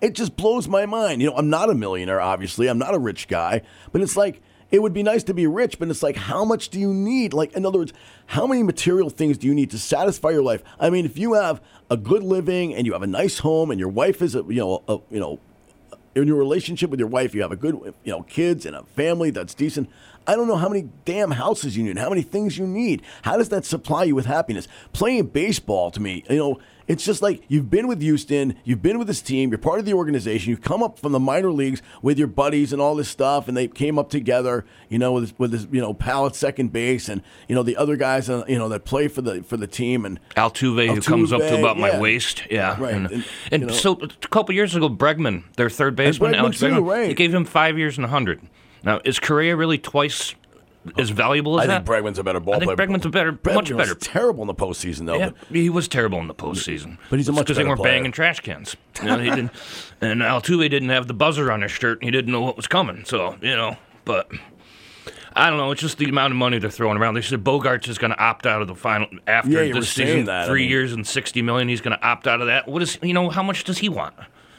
It just blows my mind. You know, I'm not a millionaire, obviously. I'm not a rich guy, but it's like it would be nice to be rich, but it's like, how much do you need? Like, in other words, how many material things do you need to satisfy your life? I mean, if you have a good living and you have a nice home and your wife is, a, you know, a, you know, in your relationship with your wife, you have a good, you know, kids and a family that's decent. I don't know how many damn houses you need, how many things you need. How does that supply you with happiness? Playing baseball to me, you know, it's just like you've been with Houston, you've been with this team, you're part of the organization, you've come up from the minor leagues with your buddies and all this stuff, and they came up together, you know, with with this, you know, pal at second base, and you know the other guys, uh, you know, that play for the for the team, and Altuve, who comes up to about yeah. my waist, yeah, Right, And, and, and you know- so a couple years ago, Bregman, their third baseman, Bregman Alex too, Bregman, right. he gave him five years and a hundred. Now, is Correa really twice as valuable as that. I that? think Bregman's a better ball I think player. Bregman's a better, Bregman much was better. Terrible in the postseason though. Yeah, but- he was terrible in the postseason. But he's a much because they better weren't player. banging trash cans. You know, he didn't, [LAUGHS] and Altuve didn't have the buzzer on his shirt. and He didn't know what was coming. So you know, but I don't know. It's just the amount of money they're throwing around. They said Bogaerts is going to opt out of the final after you were this saying season. that. I Three mean- years and sixty million. He's going to opt out of that. What is you know? How much does he want?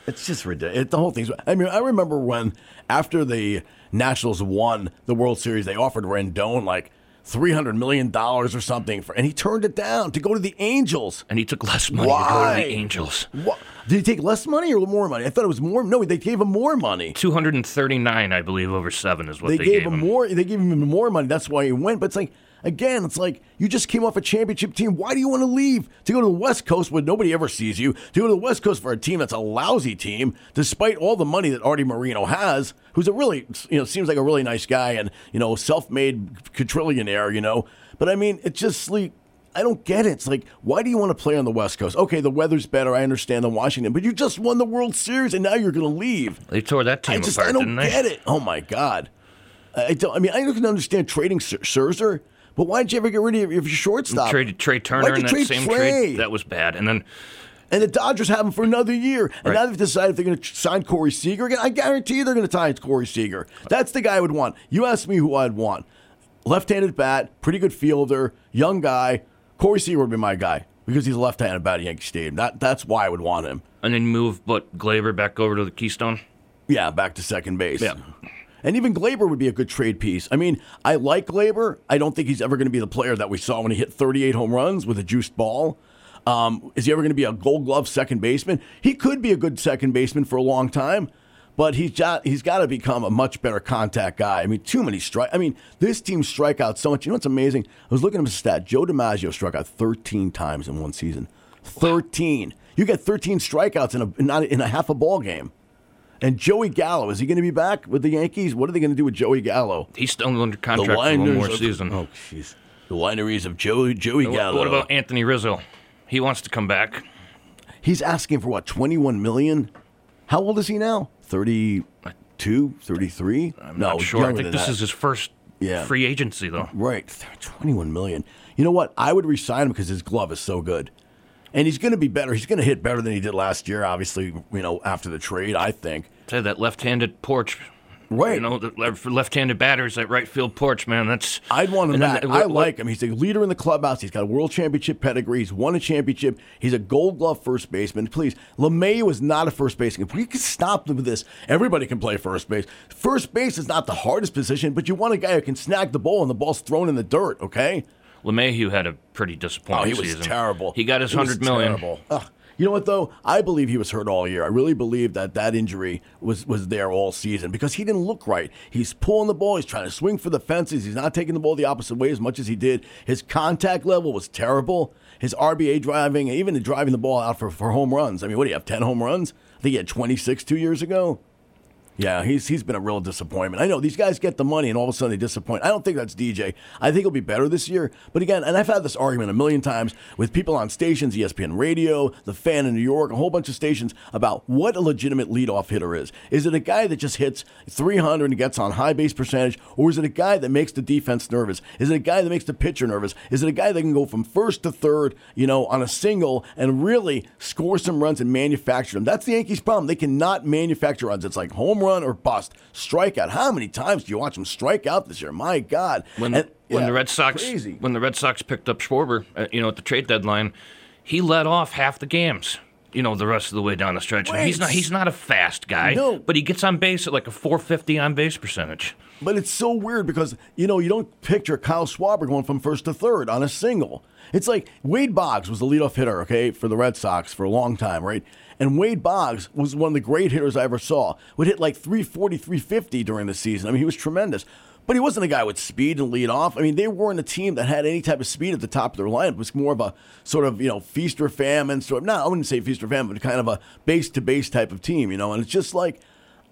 It's just ridiculous. It, the whole thing's. I mean, I remember when after the Nationals won the World Series, they offered Rendon like three hundred million dollars or something for, and he turned it down to go to the Angels. And he took less money Why? to go to the Angels. What? Did he take less money or more money? I thought it was more. No, they gave him more money. Two hundred and thirty-nine, I believe, over seven is what They, they, gave, him more. They gave him more money. That's why he went. But it's like again, it's like you just came off a championship team. Why do you want to leave to go to the West Coast where nobody ever sees you? To go to the West Coast for a team that's a lousy team, despite all the money that Artie Moreno has, who's a really you know seems like a really nice guy and you know self-made quadrillionaire. You know, but I mean, it's just like. I don't get it. It's like, why do you want to play on the West Coast? Okay, the weather's better. I understand than Washington, but you just won the World Series and now you're going to leave. They tore that team I just apart, I don't didn't they? get it. Oh my god, I don't. I mean, I can understand trading Scher- Scherzer, but why didn't you ever get rid of your, shortstop? Traded Trey Turner in that trade same Trey? trade. That was bad. And then And the Dodgers have him for another year. And Right. now they've decided if they're going to sign Corey Seager again. I guarantee you they're going to sign Corey Seager. That's the guy I would want. You ask me who I'd want. Left-handed bat, pretty good fielder, young guy. Corey Seager would be my guy because he's a left-handed bat at Yankee Stadium. That, that's why I would want him. and then move but Gleyber back over to the Keystone. Yeah, back to second base. Yeah. And even Gleyber would be a good trade piece. I mean, I like Gleyber. I don't think he's ever going to be the player that we saw when he hit 38 home runs with a juiced ball. Um, is he ever going to be a gold glove second baseman? He could be a good second baseman for a long time, but he's got, he's got to become a much better contact guy. I mean, too many strike. I mean, this team strike out so much. You know what's amazing? I was looking at his stat. Joe DiMaggio struck out 13 times in one season. 13. You get 13 strikeouts in a not in a half a ball game. And Joey Gallo, is he going to be back with the Yankees? What are they going to do with Joey Gallo? He's still under contract for one more of- season. Oh, jeez. The wineries of Joey Joey What- Gallo. What about Anthony Rizzo? He wants to come back. He's asking for what, 21 million? How old is he now? 32, 33? I'm no, not sure. I think this that. is his first Yeah. free agency, though. Right, 21 million. You know what? I would resign him because his glove is so good. And he's going to be better. He's going to hit better than he did last year, obviously, you know, after the trade, I think. Say that left-handed porch. Right. You know, the, left-handed batters, that right field porch, man. That's. I'd want him back. I like him. He's a leader in the clubhouse. He's got a world championship pedigree. He's won a championship. He's a gold glove first baseman. Please, LeMahieu is not a first baseman. If we could stop with this, everybody can play first base. First base is not the hardest position, but you want a guy who can snag the ball and the ball's thrown in the dirt, okay? LeMahieu had a pretty disappointing season. Oh, he was season. terrible. He got his He was hundred million. You know what though? I believe he was hurt all year. I really believe that that injury was was there all season because he didn't look right. He's pulling the ball. He's trying to swing for the fences. He's not taking the ball the opposite way as much as he did. His contact level was terrible. His RBA driving, even driving the ball out for, for home runs. I mean, what do you have? Ten home runs? I think he had twenty six two years ago. Yeah, he's he's been a real disappointment. I know these guys get the money and all of a sudden they disappoint. I don't think that's DJ. I think he'll be better this year. But again, and I've had this argument a million times with people on stations, ESPN Radio, the fan in New York, a whole bunch of stations about what a legitimate leadoff hitter is. Is it a guy that just hits 300 and gets on high base percentage, or is it a guy that makes the defense nervous? Is it a guy that makes the pitcher nervous? Is it a guy that can go from first to third, you know, on a single and really score some runs and manufacture them? That's the Yankees' problem. They cannot manufacture runs. It's like home run or bust, strikeout. How many times do you watch them strike out this year? My God! When And- when yeah, the Red Sox crazy. when the Red Sox picked up Schwarber, uh, you know, at the trade deadline, he led off half the games. You know, the rest of the way down the stretch. And he's not he's not a fast guy, No. but he gets on base at like a 450 on base percentage. But it's so weird because you know you don't picture Kyle Schwarber going from first to third on a single. It's like Wade Boggs was the leadoff hitter, okay, for the Red Sox for a long time, right? And Wade Boggs was one of the great hitters I ever saw. Would hit like 340, 350 during the season. I mean, he was tremendous. But he wasn't a guy with speed and lead off. I mean, they weren't a team that had any type of speed at the top of their lineup. It was more of a sort of, you know, feast or famine sort of, no, I wouldn't say feast or famine, but kind of a base to base type of team, you know? And it's just like,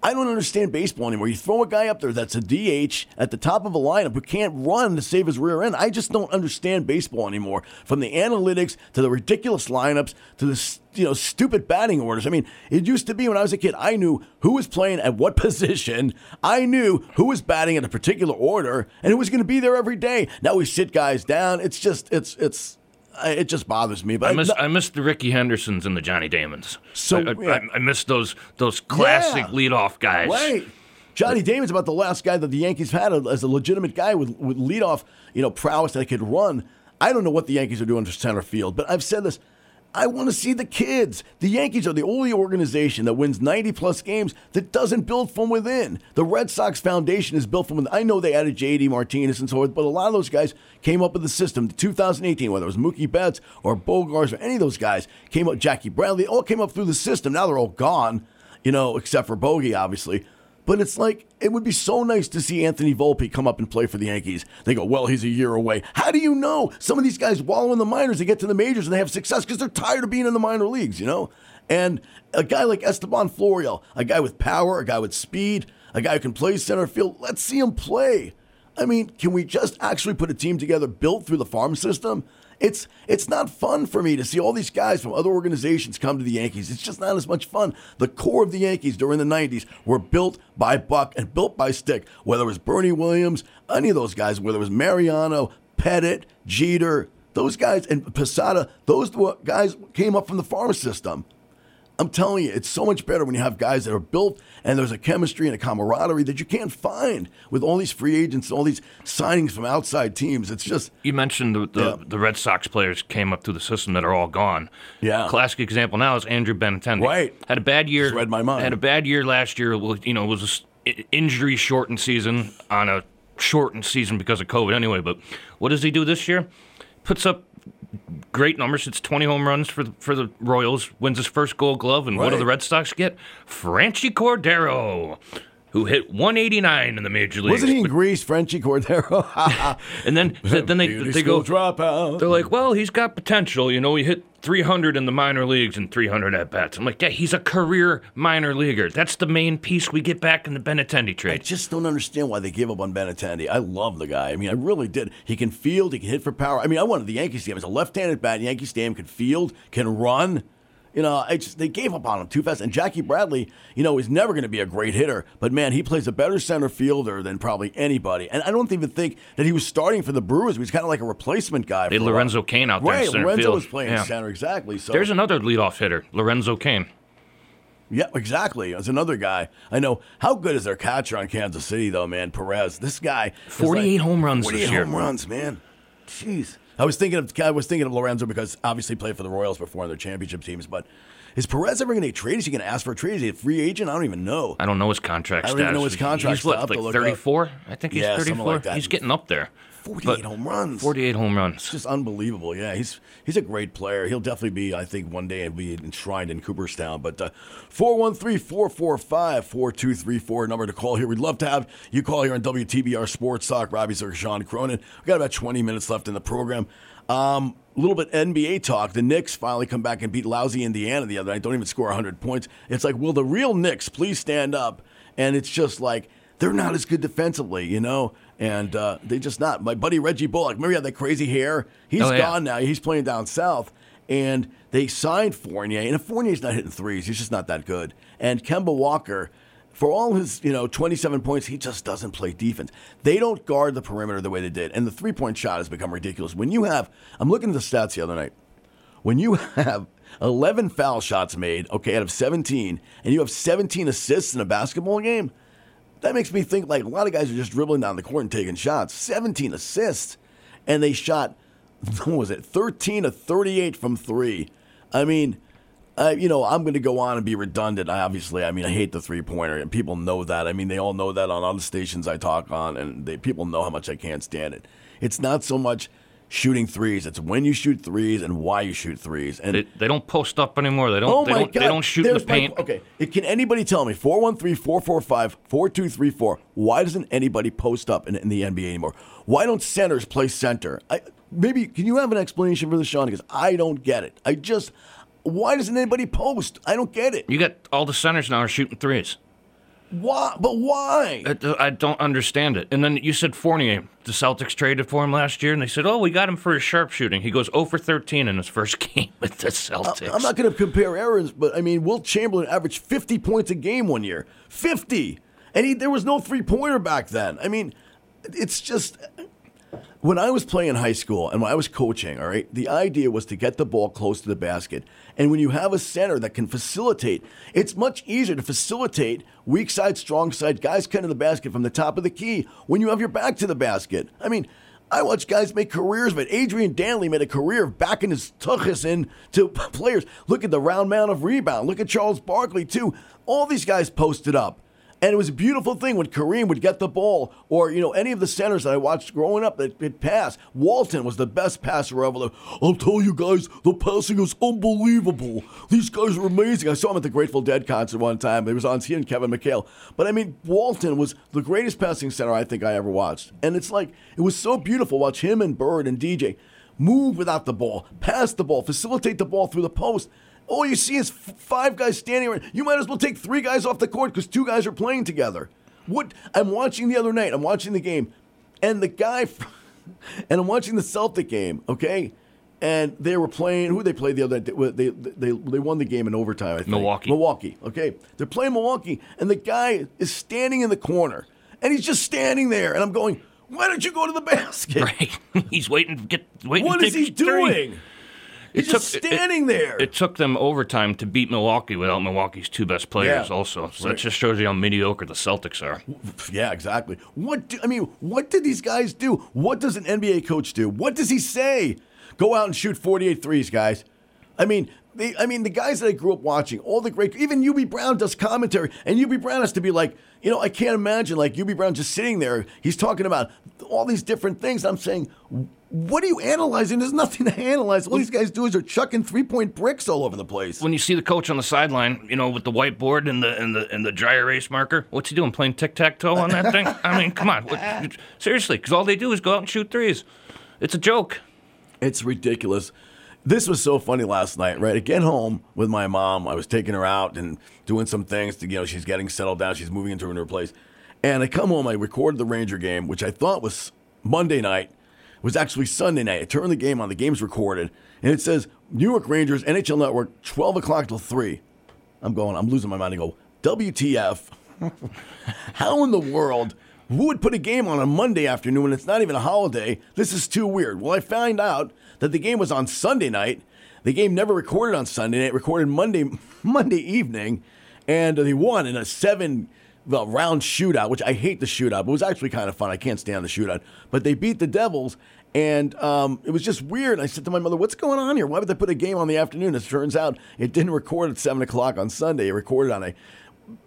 I don't understand baseball anymore. You throw a guy up there that's a DH at the top of a lineup who can't run to save his rear end. I just don't understand baseball anymore. From the analytics to the ridiculous lineups to the you know stupid batting orders. I mean, it used to be when I was a kid, I knew who was playing at what [LAUGHS] position. I knew who was batting at a particular order and who was going to be there every day. Now we sit guys down. It's just it's it's it just bothers me. But I miss no- I miss the Ricky Hendersons and the Johnny Damons. So, I, I, yeah. I, I miss those those classic Yeah. leadoff guys. Right. Johnny Damon's about the last guy that the Yankees had as a legitimate guy with, with leadoff, you know, prowess that could run. I don't know what the Yankees are doing for center field, but I've said this. I want to see the kids. The Yankees are the only organization that wins 90 plus games that doesn't build from within. The Red Sox foundation is built from within. I know they added JD Martinez and so forth, but a lot of those guys came up with the system. 2018, whether it was Mookie Betts or Bogaerts or any of those guys, came up, Jackie Bradley, all came up through the system. Now they're all gone, you know, except for Bogey, obviously. But it's like it would be so nice to see Anthony Volpe come up and play for the Yankees. They go, well, he's a year away. How do you know? Some of these guys wallow in the minors, they get to the majors and they have success because they're tired of being in the minor leagues, you know. And a guy like Estevan Florial, a guy with power, a guy with speed, a guy who can play center field. Let's see him play. I mean, can we just actually put a team together built through the farm system? It's it's not fun for me to see all these guys from other organizations come to the Yankees. It's just not as much fun. The core of the Yankees during the 90s were built by Buck and built by Stick. Whether it was Bernie Williams, any of those guys, whether it was Mariano, Pettitte, Jeter, those guys, and Posada, those guys came up from the farm system. I'm telling you, it's so much better when you have guys that are built and there's a chemistry and a camaraderie that you can't find with all these free agents and all these signings from outside teams. It's just You mentioned the, the, Yeah. the Red Sox players came up through the system that are all gone. Yeah. Classic example now is Andrew Benintendi. Right. Had a bad year. Just read my mind. Had a bad year last year. You know, it was an injury shortened season on a shortened season because of COVID anyway. But what does he do this year? Puts up great numbers. It's 20 home runs for the, for the Royals. Wins his first Gold Glove, and what do the Red Sox get? Franchy Cordero. Who hit 189 in the major leagues. Wasn't he in Greece, Frenchie Cordero? [LAUGHS] [LAUGHS] and then then they Beauty they go dropout. They're like, well, he's got potential. You know, he hit 300 in the minor leagues and 300 at bats. I'm like, yeah, he's a career minor leaguer. That's the main piece we get back in the Benintendi I just don't understand why they gave up on Benintendi. I love the guy. I mean, I really did. He can field. He can hit for power. I mean, I wanted the Yankees team. He's a left-handed bat. Yankee Stadium can field, can run. You know, just they gave up on him too fast. And Jackie Bradley, you know, is never going to be a great hitter, but man, he plays a better center fielder than probably anybody. And I don't even think that he was starting for the Brewers. He was kind of like a replacement guy. They. Lorenzo Cain out there in Right, Lorenzo field. was playing Yeah. center exactly. So There's another leadoff hitter, Lorenzo Cain. Yeah, exactly. As another guy, I know how good is their catcher on Kansas City though, man. Perez, this guy, 48 like- home runs 48 this year. home runs, man. Jeez, I was thinking of I was thinking of Lorenzo because obviously played for the Royals before in their championship teams. But is Perez ever going to trade? Is he going to ask for a trade? Is he a free agent? I don't even know. I don't know his contract I don't status. even know his contract He's what, stuff. I'll have to like 34? I think he's Yeah, 34. like. He's getting up there. 48 But home runs. 48 home runs. It's just unbelievable. Yeah, he's he's a great player. He'll definitely be, I think, one day be enshrined in Cooperstown. But uh, 413-445-4234, number to call here. We'd love to have you call here on WTBR Sports Talk. Robbie Zerk, Sean Cronin. we got about 20 minutes left in the program. Um, a little bit NBA talk. The Knicks finally come back and beat lousy Indiana the other night. Don't even score 100 points. It's like, will the real Knicks please stand up? And it's just like, they're not as good defensively, you know? And uh, they just not. My buddy Reggie Bullock, remember he had that crazy hair? He's Oh, yeah. gone now. He's playing down south. And they signed Fournier. And if Fournier's not hitting threes, he's just not that good. And Kemba Walker, for all his, you know, 27 points, he just doesn't play defense. They don't guard the perimeter the way they did. And the three point shot has become ridiculous. When you have, I'm looking at the stats the other night. When you [LAUGHS] have 11 foul shots made, okay, out of 17, and you have 17 assists in a basketball game, that makes me think like a lot of guys are just dribbling down the court and taking shots. 17 assists. And they shot, [LAUGHS] what was it, 13 to 38 from three. I mean, I, you know, I'm going to go on and be redundant. I obviously, I mean, I hate the three pointer, and people know that. I mean, they all know that on all the stations I talk on, and they, people know how much I can't stand it. It's not so much shooting threes; it's when you shoot threes and why you shoot threes. And They, they don't post up anymore. They don't. Oh they my don't. God! They don't shoot in the There's my- paint. okay, can anybody tell me 413-445-4234? Why doesn't anybody post up in, in the NBA anymore? Why don't centers play center? I, maybe can you have an explanation for this, Sean? Because I don't get it. I just why doesn't anybody post? I don't get it. You got all the centers now are shooting threes. Why? But why? I, I don't understand it. And then you said Fournier, the Celtics traded for him last year, and they said, "Oh, we got him for his sharpshooting." He goes 0 for 13 in his first [LAUGHS] game with the Celtics. I'm not going to compare errors, but I mean, Wilt Chamberlain averaged 50 points a game one year. 50. And he, there was no three pointer back then. I mean, it's just. When I was playing high school and when I was coaching, all right, the idea was to get the ball close to the basket. And when you have a center that can facilitate, it's much easier to facilitate weak side, strong side, guys cutting the basket from the top of the key when you have your back to the basket. I mean, I watch guys make careers it. Adrian Dantley made a career of backing his tuchus in to [LAUGHS] players. Look at the round mound of rebound. Look at Charles Barkley, too. All these guys posted up. And it was a beautiful thing when Kareem would get the ball, or you know any of the centers that I watched growing up that it passed. Walton was the best passer ever. I'll tell you guys, the passing is unbelievable. These guys are amazing. I saw him at the Grateful Dead concert one time. It was on he and Kevin McHale. But I mean, Walton was the greatest passing center I think I ever watched. And it's like it was so beautiful. Watch him and Bird and DJ move without the ball, pass the ball, facilitate the ball through the post. All you see is f- five guys standing around. You might as well take three guys off the court because two guys are playing together. What I'm watching the other night, I'm watching the game, and the guy, [LAUGHS] and I'm watching the Celtic game, okay? And they were playing. Who they played the other night? They, they they they won the game in overtime. I think. Milwaukee. Milwaukee. Okay, they're playing Milwaukee, and the guy is standing in the corner, and he's just standing there, and I'm going, "Why don't you go to the [LAUGHS] basket? Right. [LAUGHS] He's waiting to get waiting. What is he his doing? He's just it- standing there. It took them overtime to beat Milwaukee without Milwaukee's two best players, Yeah. also. So Right. that just shows you how mediocre the Celtics are. Yeah, exactly. What do, I mean, what did these guys do? What does an NBA coach do? What does he say? Go out and shoot 48 threes, guys. I mean, they, I mean, the guys that I grew up watching, all the great, even Hubie Brown does commentary, and Hubie Brown has to be like, you know, I can't imagine like Hubie Brown just sitting there. He's talking about all these different things. I'm saying, what are you analyzing? There's nothing to analyze. All these guys do is they're chucking three point bricks all over the place. When you see the coach on the sideline, you know, with the whiteboard and the and the and the dry erase marker, what's he doing? Playing tic tac toe on that thing? I mean, come on, what, seriously, because all they do is go out and shoot threes. It's a joke. It's ridiculous. This was so funny last night, right? I get home with my mom. I was taking her out and doing some things to, you know, she's getting settled down. She's moving into her new place. And I come home, I recorded the Ranger game, which I thought was Monday night, was actually Sunday night. I turned the game on, the game's recorded, and it says New York Rangers, NHL Network, 12 o'clock till 3. I'm going, I'm losing my mind. I go, WTF? [LAUGHS] How in the world? Who would put a game on a Monday afternoon when it's not even a holiday? This is too weird. Well, I found out that the game was on Sunday night. The game never recorded on Sunday night, recorded Monday [LAUGHS] Monday evening, and they won in a seven well, round shootout, which I hate the shootout, but it was actually kind of fun. I can't stand the shootout. But they beat the Devils, and um, it was just weird. I said to my mother, What's going on here? Why would they put a game on the afternoon? It turns out, it didn't record at 7 o'clock on Sunday. It recorded on a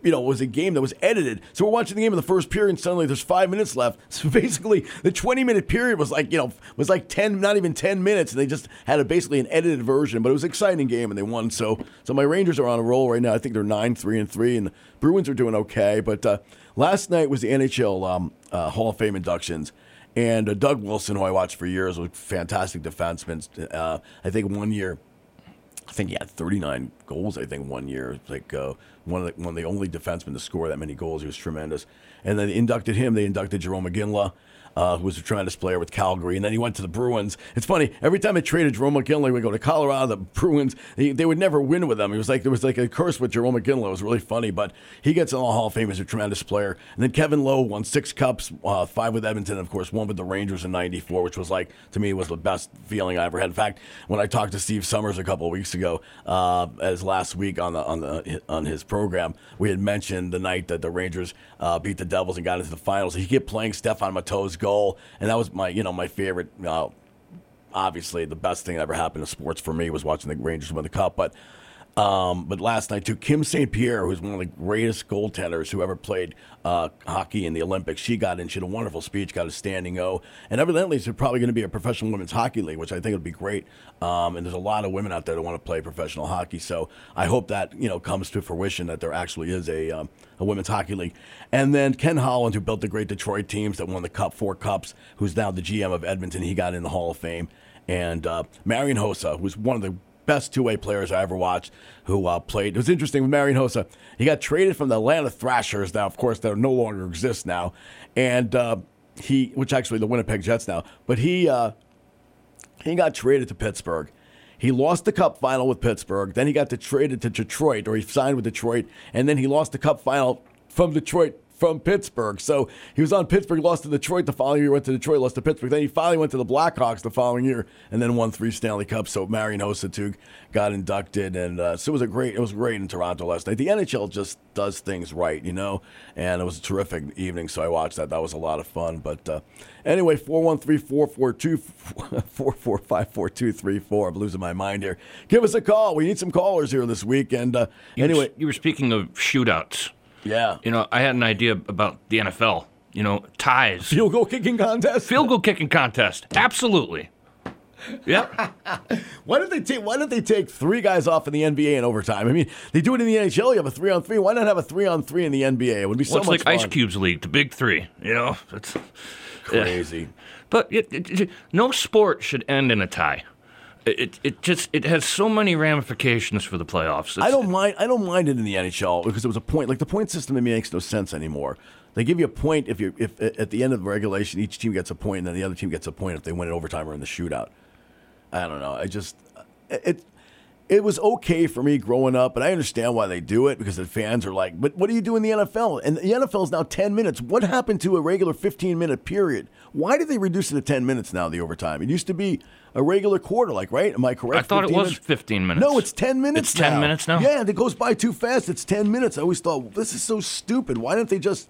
you know, was a game that was edited. So we're watching the game in the first period, and suddenly there's five minutes left. [LAUGHS] So basically, the 20 minute period was like, you know, was like 10, not even 10 minutes, and they just had a, basically an edited version. But it was an exciting game, and they won. So, so my Rangers are on a roll right now. I think they're nine, three, and three, and the Bruins are doing okay. But uh, last night was the NHL um, uh, Hall of Fame inductions. And uh, Doug Wilson, who I watched for years, was a fantastic defenseman. Uh, I think one year I think he had 39 goals. I think one year, like uh, one of the, one of the only defensemen to score that many goals. He was tremendous. And then they inducted him. They inducted Jarome Iginla uh, who was a tremendous player with Calgary, and then he went to the Bruins. It's funny every time they traded Jarome Iginla, we go to Colorado. The Bruins they, they would never win with them. It was like there was like a curse with Jarome Iginla. It was really funny, but he gets in the Hall of Fame as a tremendous player. And then Kevin Lowe won six cups, uh, five with Edmonton, and of course one with the Rangers in '94, which was like to me was the best feeling I ever had. In fact, when I talked to Steve Somers a couple weeks ago, uh, as last week on the on the on his program, we had mentioned the night that the Rangers uh, beat the Devils and got into the finals. He kept playing Stéphane Matteau's goal, and that was my you know my favorite. Uh, obviously, the best thing that ever happened in sports for me was watching the Rangers win the cup. But um, but last night too, Kim St. Pierre, who's one of the greatest goaltenders who ever played uh, hockey in the Olympics, she got in. She had a wonderful speech, got a standing O, and evidently there's probably going to be a professional women's hockey league, which I think would be great. Um, and there's a lot of women out there that want to play professional hockey, so I hope that you know comes to fruition that there actually is a um, a women's hockey league. And then Ken Holland, who built the great Detroit teams that won the Cup, four Cups, who's now the GM of Edmonton, he got in the Hall of Fame. And uh, Marian Hossa, who's one of the best two way players I ever watched who uh, played. It was interesting with Marian Hossa. He got traded from the Atlanta Thrashers. Now, of course, they no longer exist now, and uh, he, which actually the Winnipeg Jets now, but he uh, he got traded to Pittsburgh. He lost the Cup final with Pittsburgh. Then he got traded to Detroit, or he signed with Detroit, and then he lost the Cup final from Detroit from Pittsburgh. So he was on Pittsburgh, lost to Detroit the following year, went to Detroit, lost to Pittsburgh. Then he finally went to the Blackhawks the following year, and then won three Stanley Cups. So Marian Hossa got inducted, and uh, so it was a great, it was great in Toronto last night. The NHL just does things right, you know, and it was a terrific evening. So I watched that. That was a lot of fun. But uh, anyway, four one three four four two four four five four two three four. I'm losing my mind here. Give us a call. We need some callers here this week. And uh, anyway, you were speaking of shootouts. Yeah. You know, I had an idea about the NFL. You know, ties. Field goal kicking contest. Field goal kicking contest. Absolutely. Yep. [LAUGHS] Why don't they take Why don't they take three guys off in the NBA in overtime? I mean, they do it in the NHL. You have a three on three. Why not have a three on three in the NBA? It would be so Well, it's much like fun. Ice Cube's league, the Big Three. You know, it's Crazy. But it, it, it- no sport should end in a tie. It, it, just it has so many ramifications for the playoffs. I don't mind. I don't mind it in the NHL because it was a point. Like the point system to me makes no sense anymore. They give you a point if you if at the end of the regulation each team gets a point and then the other team gets a point if they win in overtime or in the shootout. I don't know. I just it it was okay for me growing up, but I understand why they do it because the fans are like, "But what do you do in the NFL?" And the NFL is now ten minutes. What happened to a regular fifteen minute period? Why did they reduce it to ten minutes now? The overtime. It used to be a regular quarter, like right? Am I correct? I thought it 15 was minutes? 15 minutes. No, it's 10 minutes now. It's 10 now. minutes now? Yeah, and it goes by too fast. It's 10 minutes. I always thought, this is so stupid. Why don't they just,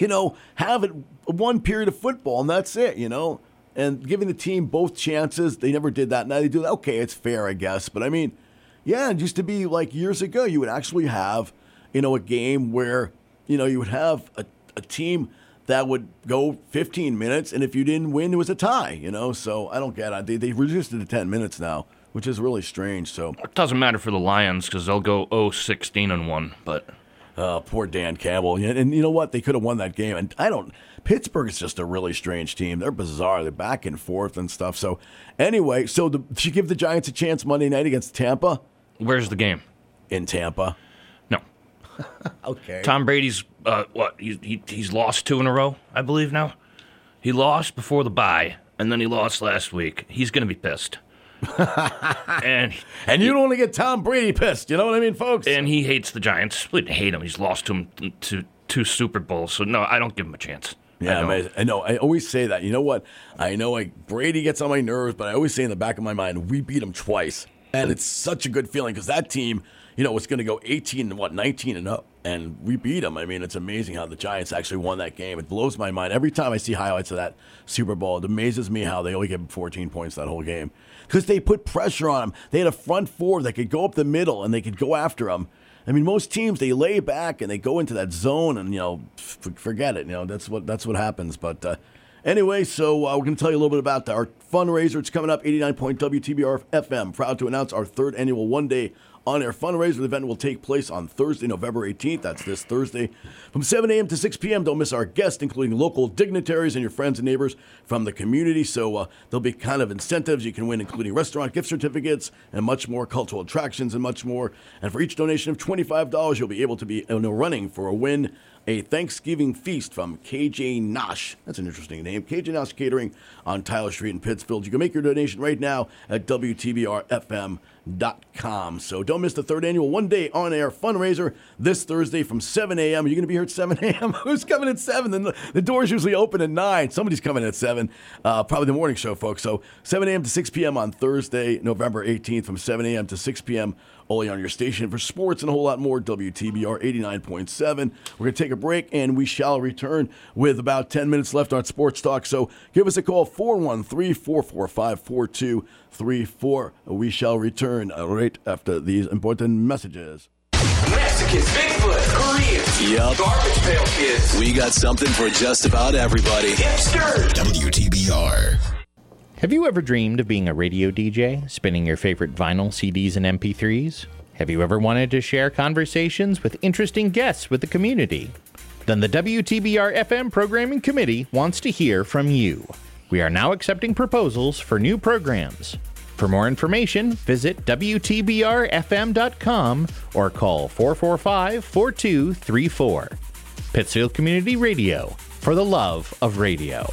you know, have it one period of football and that's it, you know? And giving the team both chances. They never did that. Now they do that. Okay, it's fair, I guess. But I mean, Yeah, it used to be like years ago. You would actually have, you know, a game where, you know, you would have a, a team that would go 15 minutes, and if you didn't win, it was a tie. You know, so I don't get it. They they reduced it to 10 minutes now, which is really strange. So It doesn't matter for the Lions because they'll go 0 16 and 1. But Uh, poor Dan Campbell. Yeah, And you know what? They could have won that game. And I don't. Pittsburgh is just a really strange team. They're bizarre. They're back and forth and stuff. So anyway, so the, you give the Giants a chance Monday night against Tampa? Where's the game? In Tampa. No. [LAUGHS] Okay. Tom Brady's, uh, what, he, he, he's lost two in a row, I believe now? He lost before the bye, and then he lost last week. He's going to be pissed. [LAUGHS] and and you don't want to get Tom Brady pissed. You know what I mean, folks? And he hates the Giants. We hate him. He's lost to him to two Super Bowls. So no, I don't give him a chance. Yeah, amazing. I know. I always say that. You know what? I know like Brady gets on my nerves, but I always say in the back of my mind, we beat him twice, and it's such a good feeling because that team, you know, was going to go 18 and what 19 and up, and we beat them. I mean, it's amazing how the Giants actually won that game. It blows my mind every time I see highlights of that Super Bowl. It amazes me how they only gave 14 points that whole game because they put pressure on them. They had a front four that could go up the middle and they could go after them. I mean, most teams they lay back and they go into that zone and you know f- forget it. You know that's what that's what happens. But uh, anyway, so uh, we're going to tell you a little bit about our fundraiser. It's coming up. 89 point WTBR FM. Proud to announce our third annual one day on air fundraiser. The event will take place on Thursday, November 18th. That's this Thursday from 7 a.m. to 6 p.m. Don't miss our guests, including local dignitaries and your friends and neighbors from the community. So uh, there'll be kind of incentives you can win, including restaurant gift certificates and much more, cultural attractions and much more. And for each donation of $25, you'll be able to be in running for a win. A Thanksgiving feast from KJ Nosh. That's an interesting name. KJ Nosh Catering on Tyler Street in Pittsfield. You can make your donation right now at WTBRFM.com. So don't miss the third annual one day on air fundraiser this Thursday from 7 a.m. Are you going to be here at 7 [LAUGHS] a.m.? Who's coming at 7? The, the doors usually open at 9. Somebody's coming at 7. Uh, probably the morning show, folks. So 7 a.m. to 6 p.m. on Thursday, November 18th from 7 a.m. to 6 p.m. Only on your station for sports and a whole lot more. WTBR 89.7. We're going to take a break and we shall return with about 10 minutes left on Sports Talk. So give us a call 413 445 4234. We shall return right after these important messages. Mexicans, Bigfoot, Koreans, Yup. garbage pail kids, We got something for just about everybody. hipsters. WTBR. Have you ever dreamed of being a radio DJ, spinning your favorite vinyl, CDs, and MP3s? Have you ever wanted to share conversations with interesting guests with the community? Then the WTBR FM Programming Committee wants to hear from you. We are now accepting proposals for new programs. For more information, visit WTBRFM.com or call 445 4234. Pittsfield Community Radio, for the love of radio.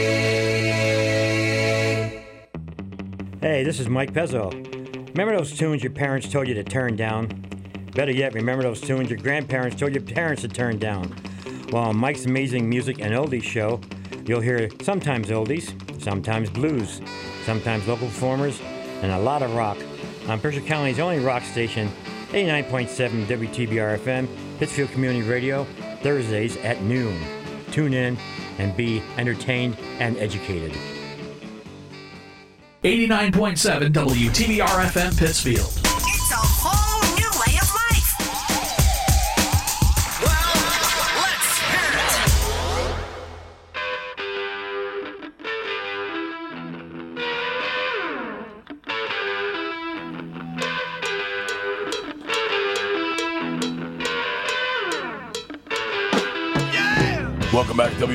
Hey, this is Mike Pezzo. Remember those tunes your parents told you to turn down? Better yet, remember those tunes your grandparents told your parents to turn down? Well, on Mike's Amazing Music and Oldies show, you'll hear sometimes oldies, sometimes blues, sometimes local performers, and a lot of rock. On Berkshire County's only rock station, 89.7 WTBR FM, Pittsfield Community Radio, Thursdays at noon. Tune in and be entertained and educated. 89.7 WTBR FM Pittsfield.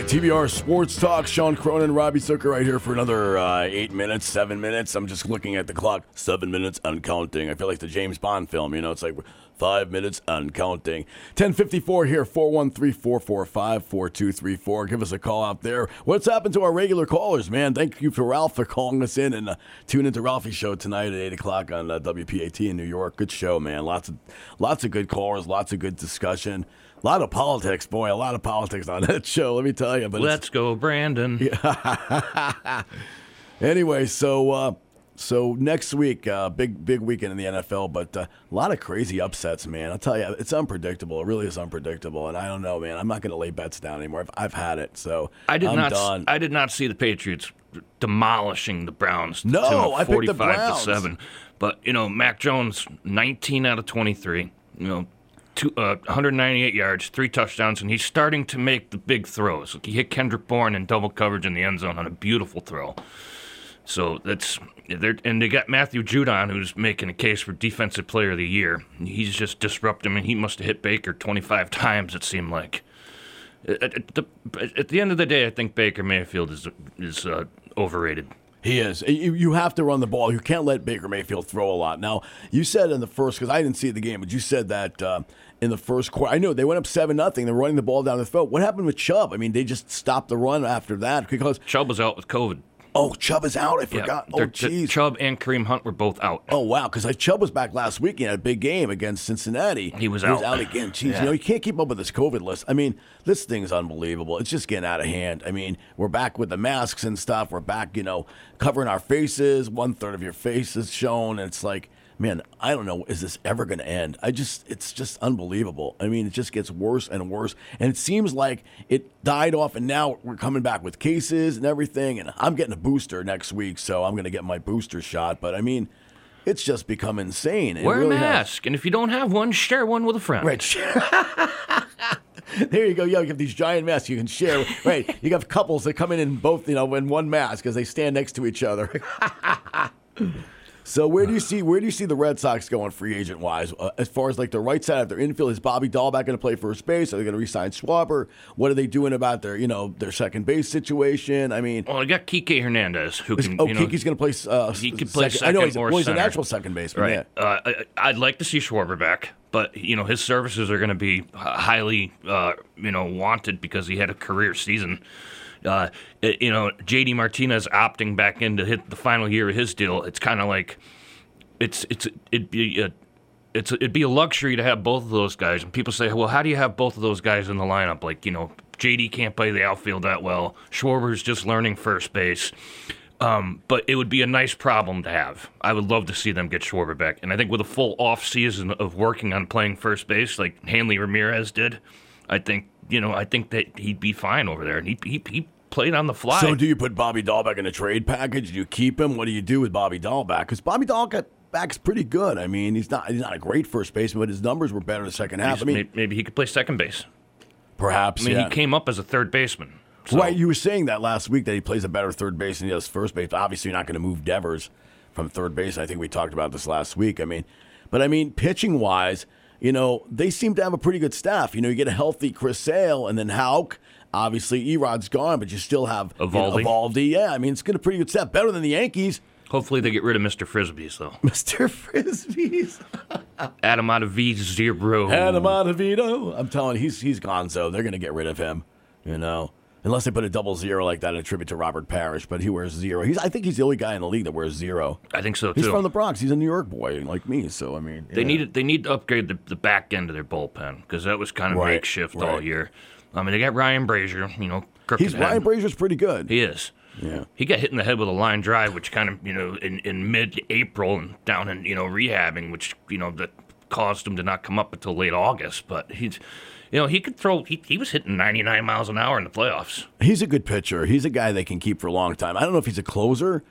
WTBR Sports Talk. Sean Cronin, Robbie Zucker right here for another uh, eight minutes, seven minutes. I'm just looking at the clock. Seven minutes and counting. I feel like the James Bond film, you know, it's like five minutes and counting. 1054 here, 413-445-4234. Give us a call out there. What's happened to our regular callers, man? Thank you to Ralph for calling us in and uh, tune into Ralphie's show tonight at 8 o'clock on uh, WPAT in New York. Good show, man. Lots of, lots of good callers, lots of good discussion. A lot of politics, boy. A lot of politics on [LAUGHS] that show. Let me tell you. But let's go, Brandon. Yeah. [LAUGHS] anyway, so uh, so next week, uh, big big weekend in the NFL, but uh, a lot of crazy upsets, man. I'll tell you, it's unpredictable. It really is unpredictable, and I don't know, man. I'm not going to lay bets down anymore. I've, I've had it, so I did I'm not. done. I did not see the Patriots demolishing the Browns. No, to I picked the 45 Browns. to seven. But you know, Mac Jones, 19 out of 23. You know. Two, uh, 198 yards, three touchdowns, and he's starting to make the big throws. He hit Kendrick Bourne in double coverage in the end zone on a beautiful throw. So that's and they got Matthew Judon, who's making a case for Defensive Player of the Year. He's just disrupting. and he must have hit Baker 25 [LAUGHS] times. It seemed like. At, at the, at the end of the day, I think Baker Mayfield is is uh, overrated. He is. You, you have to run the ball. You can't let Baker Mayfield throw a lot. Now, you said in the first, because I didn't see the game, but you said that uh, in the first quarter, I know they went up 7 nothing. They're running the ball down the throat. What happened with Chubb? I mean, they just stopped the run after that because. Chubb was out with COVID. Oh, Chubb is out. I forgot. Oh, They're- oh, jeez. Chubb and Kareem Hunt were both out. Oh wow! Because Chubb was back last week. He had a big game against Cincinnati. He was He was out. out again. Jeez, Yeah. you know you can't keep up with this COVID list. I mean, this thing's unbelievable. It's just getting out of hand. I mean, we're back with the masks and stuff. We're back, you know, covering our faces. One third of your face is shown. And it's like, man, I don't know. Is this ever going to end? I just, it's just unbelievable. I mean, it just gets worse and worse. And it seems like it died off, and now we're coming back with cases and everything. And I'm getting a booster next week, so I'm going to get my booster shot. But I mean. It's just become insane. It Wear really a has. mask, and if you don't have one, share one with a friend. Right. [LAUGHS] there you go. Yeah, you have these giant masks you can share. Right. You have couples that come in in both, you know, in one mask as they stand next to each other. [LAUGHS] so where do you see where do you see the Red Sox going free agent wise? Uh, as far as like the right side of their infield, is Bobby Dalbec going to play first base? Are they going to resign Schwarber? What are they doing about their you know their second base situation? I mean, Well, I got Kike Hernandez, who is- can. oh, you know, Kiki's going to play. Uh, he could play second. second I know he's, or well, he's center. a natural second baseman. Right. Yeah. Uh, I, I'd like to see Schwarber back, but you know his services are going to be highly, uh, you know, wanted because he had a career season. Uh, you know, JD Martinez opting back in to hit the final year of his deal. It's kind of like it's it's it'd be a, it's it'd be a luxury to have both of those guys. And people say, well, how do you have both of those guys in the lineup? Like you know, JD can't play the outfield that well. Schwarber's just learning first base. Um, but it would be a nice problem to have. I would love to see them get Schwarber back. And I think with a full off season of working on playing first base, like Hanley Ramirez did, I think you know I think that he'd be fine over there. And he he, he played on the fly. So do you put Bobby Dalbec in a trade package? Do you keep him? What do you do with Bobby Dalbec? Because Bobby Dalbec's pretty good. I mean, he's not he's not a great first baseman, but his numbers were better in the second half. He's- I mean, maybe he could play second base. perhaps. I mean, yeah. he came up as a third baseman. So- Right, you were saying that last week that he plays a better third base than he does first base. Obviously, you're not going to move Devers from third base. I think we talked about this last week. I mean, but I mean, pitching wise, you know, they seem to have a pretty good staff. You know, you get a healthy Chris Sale and then Houck. Obviously, Erod's gone, but you still have you know, Eovaldi. Eovaldi. Yeah, I mean, it's got a pretty good staff. Better than the Yankees. Hopefully they get rid of Mr. Frisbees though. [LAUGHS] Mr. Frisbees. [LAUGHS] Adam V zero. Adam Ottavino. I'm telling you, he's he's gone. So they're going to get rid of him. You know, unless they put a double zero like that in tribute to Robert Parish, but he wears zero. He's I think he's the only guy in the league that wears zero. I think so He's from the Bronx. He's a New York boy like me. So I mean, They yeah. need they need to upgrade the, the back end of their bullpen because that was kind of Right, makeshift all year. I mean, they got Ryan Brasier. You know, He's. Ryan Brasier's pretty good. He is. Yeah. He got hit in the head with a line drive, which kind of you know in, in mid April and down in you know rehabbing, which you know that caused him to not come up until late August. But he's, you know, he could throw. He, he was hitting 99 miles an hour in the playoffs. He's a good pitcher. He's a guy they can keep for a long time. I don't know if he's a closer,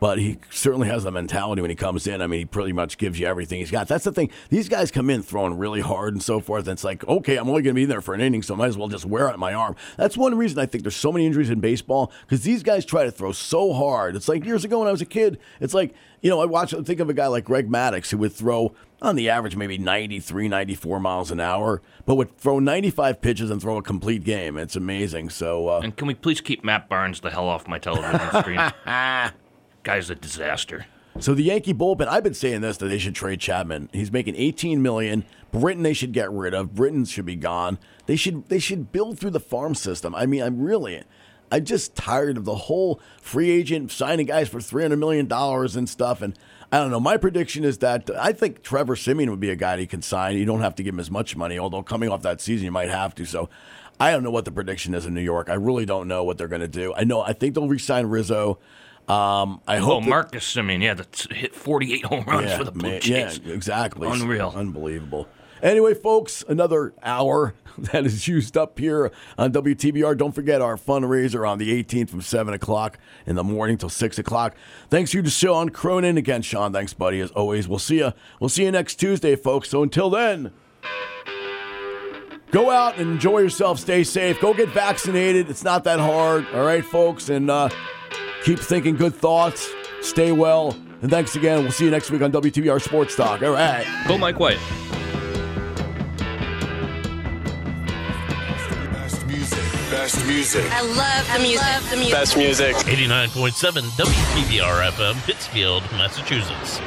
but he certainly has the mentality when he comes in. I mean, he pretty much gives you everything he's got. That's the thing. These guys come in throwing really hard and so forth. And it's like, okay, I'm only going to be there for an inning, so I might as well just wear out my arm. That's one reason I think there's so many injuries in baseball because these guys try to throw so hard. It's like years ago when I was a kid. It's like you know, I watch. Think of a guy like Greg Maddux who would throw on the average maybe 93, 94 miles an hour, but would throw 95 pitches and throw a complete game. It's amazing. So, uh, and can we please keep Matt Barnes the hell off my television screen? [LAUGHS] Guy's a disaster. So the Yankee bullpen, I've been saying this that they should trade Chapman. He's making 18 million. Britton they should get rid of. Britton should be gone. They should they should build through the farm system. I mean, I'm really I'm just tired of the whole free agent signing guys for $300 million and stuff. And I don't know. My prediction is that I think Trevor Simeon would be a guy he can sign. You don't have to give him as much money, although coming off that season, you might have to. So I don't know what the prediction is in New York. I really don't know what they're going to do. I know, I think they'll re-sign Rizzo. Um, I hope. Oh, Marcus mean, yeah, that's hit 48 home runs yeah, for the Blue man, Jays. Yeah, exactly. Unreal. Unbelievable. Anyway, folks, another hour [LAUGHS] that is used up here on WTBR. Don't forget our fundraiser on the 18th from 7 o'clock in the morning till 6 o'clock. Thanks you to Sean Cronin. Again, Sean, thanks, buddy, as always. We'll see you. We'll see you next Tuesday, folks. So until then, go out and enjoy yourself. Stay safe. Go get vaccinated. It's not that hard. All right, folks. And uh, keep thinking good thoughts. Stay well. And thanks again. We'll see you next week on WTBR Sports Talk. All right. Go Mike White. Best music. I love the music. I love the music. Best music. 89.7 WTBR FM, Pittsfield, Massachusetts.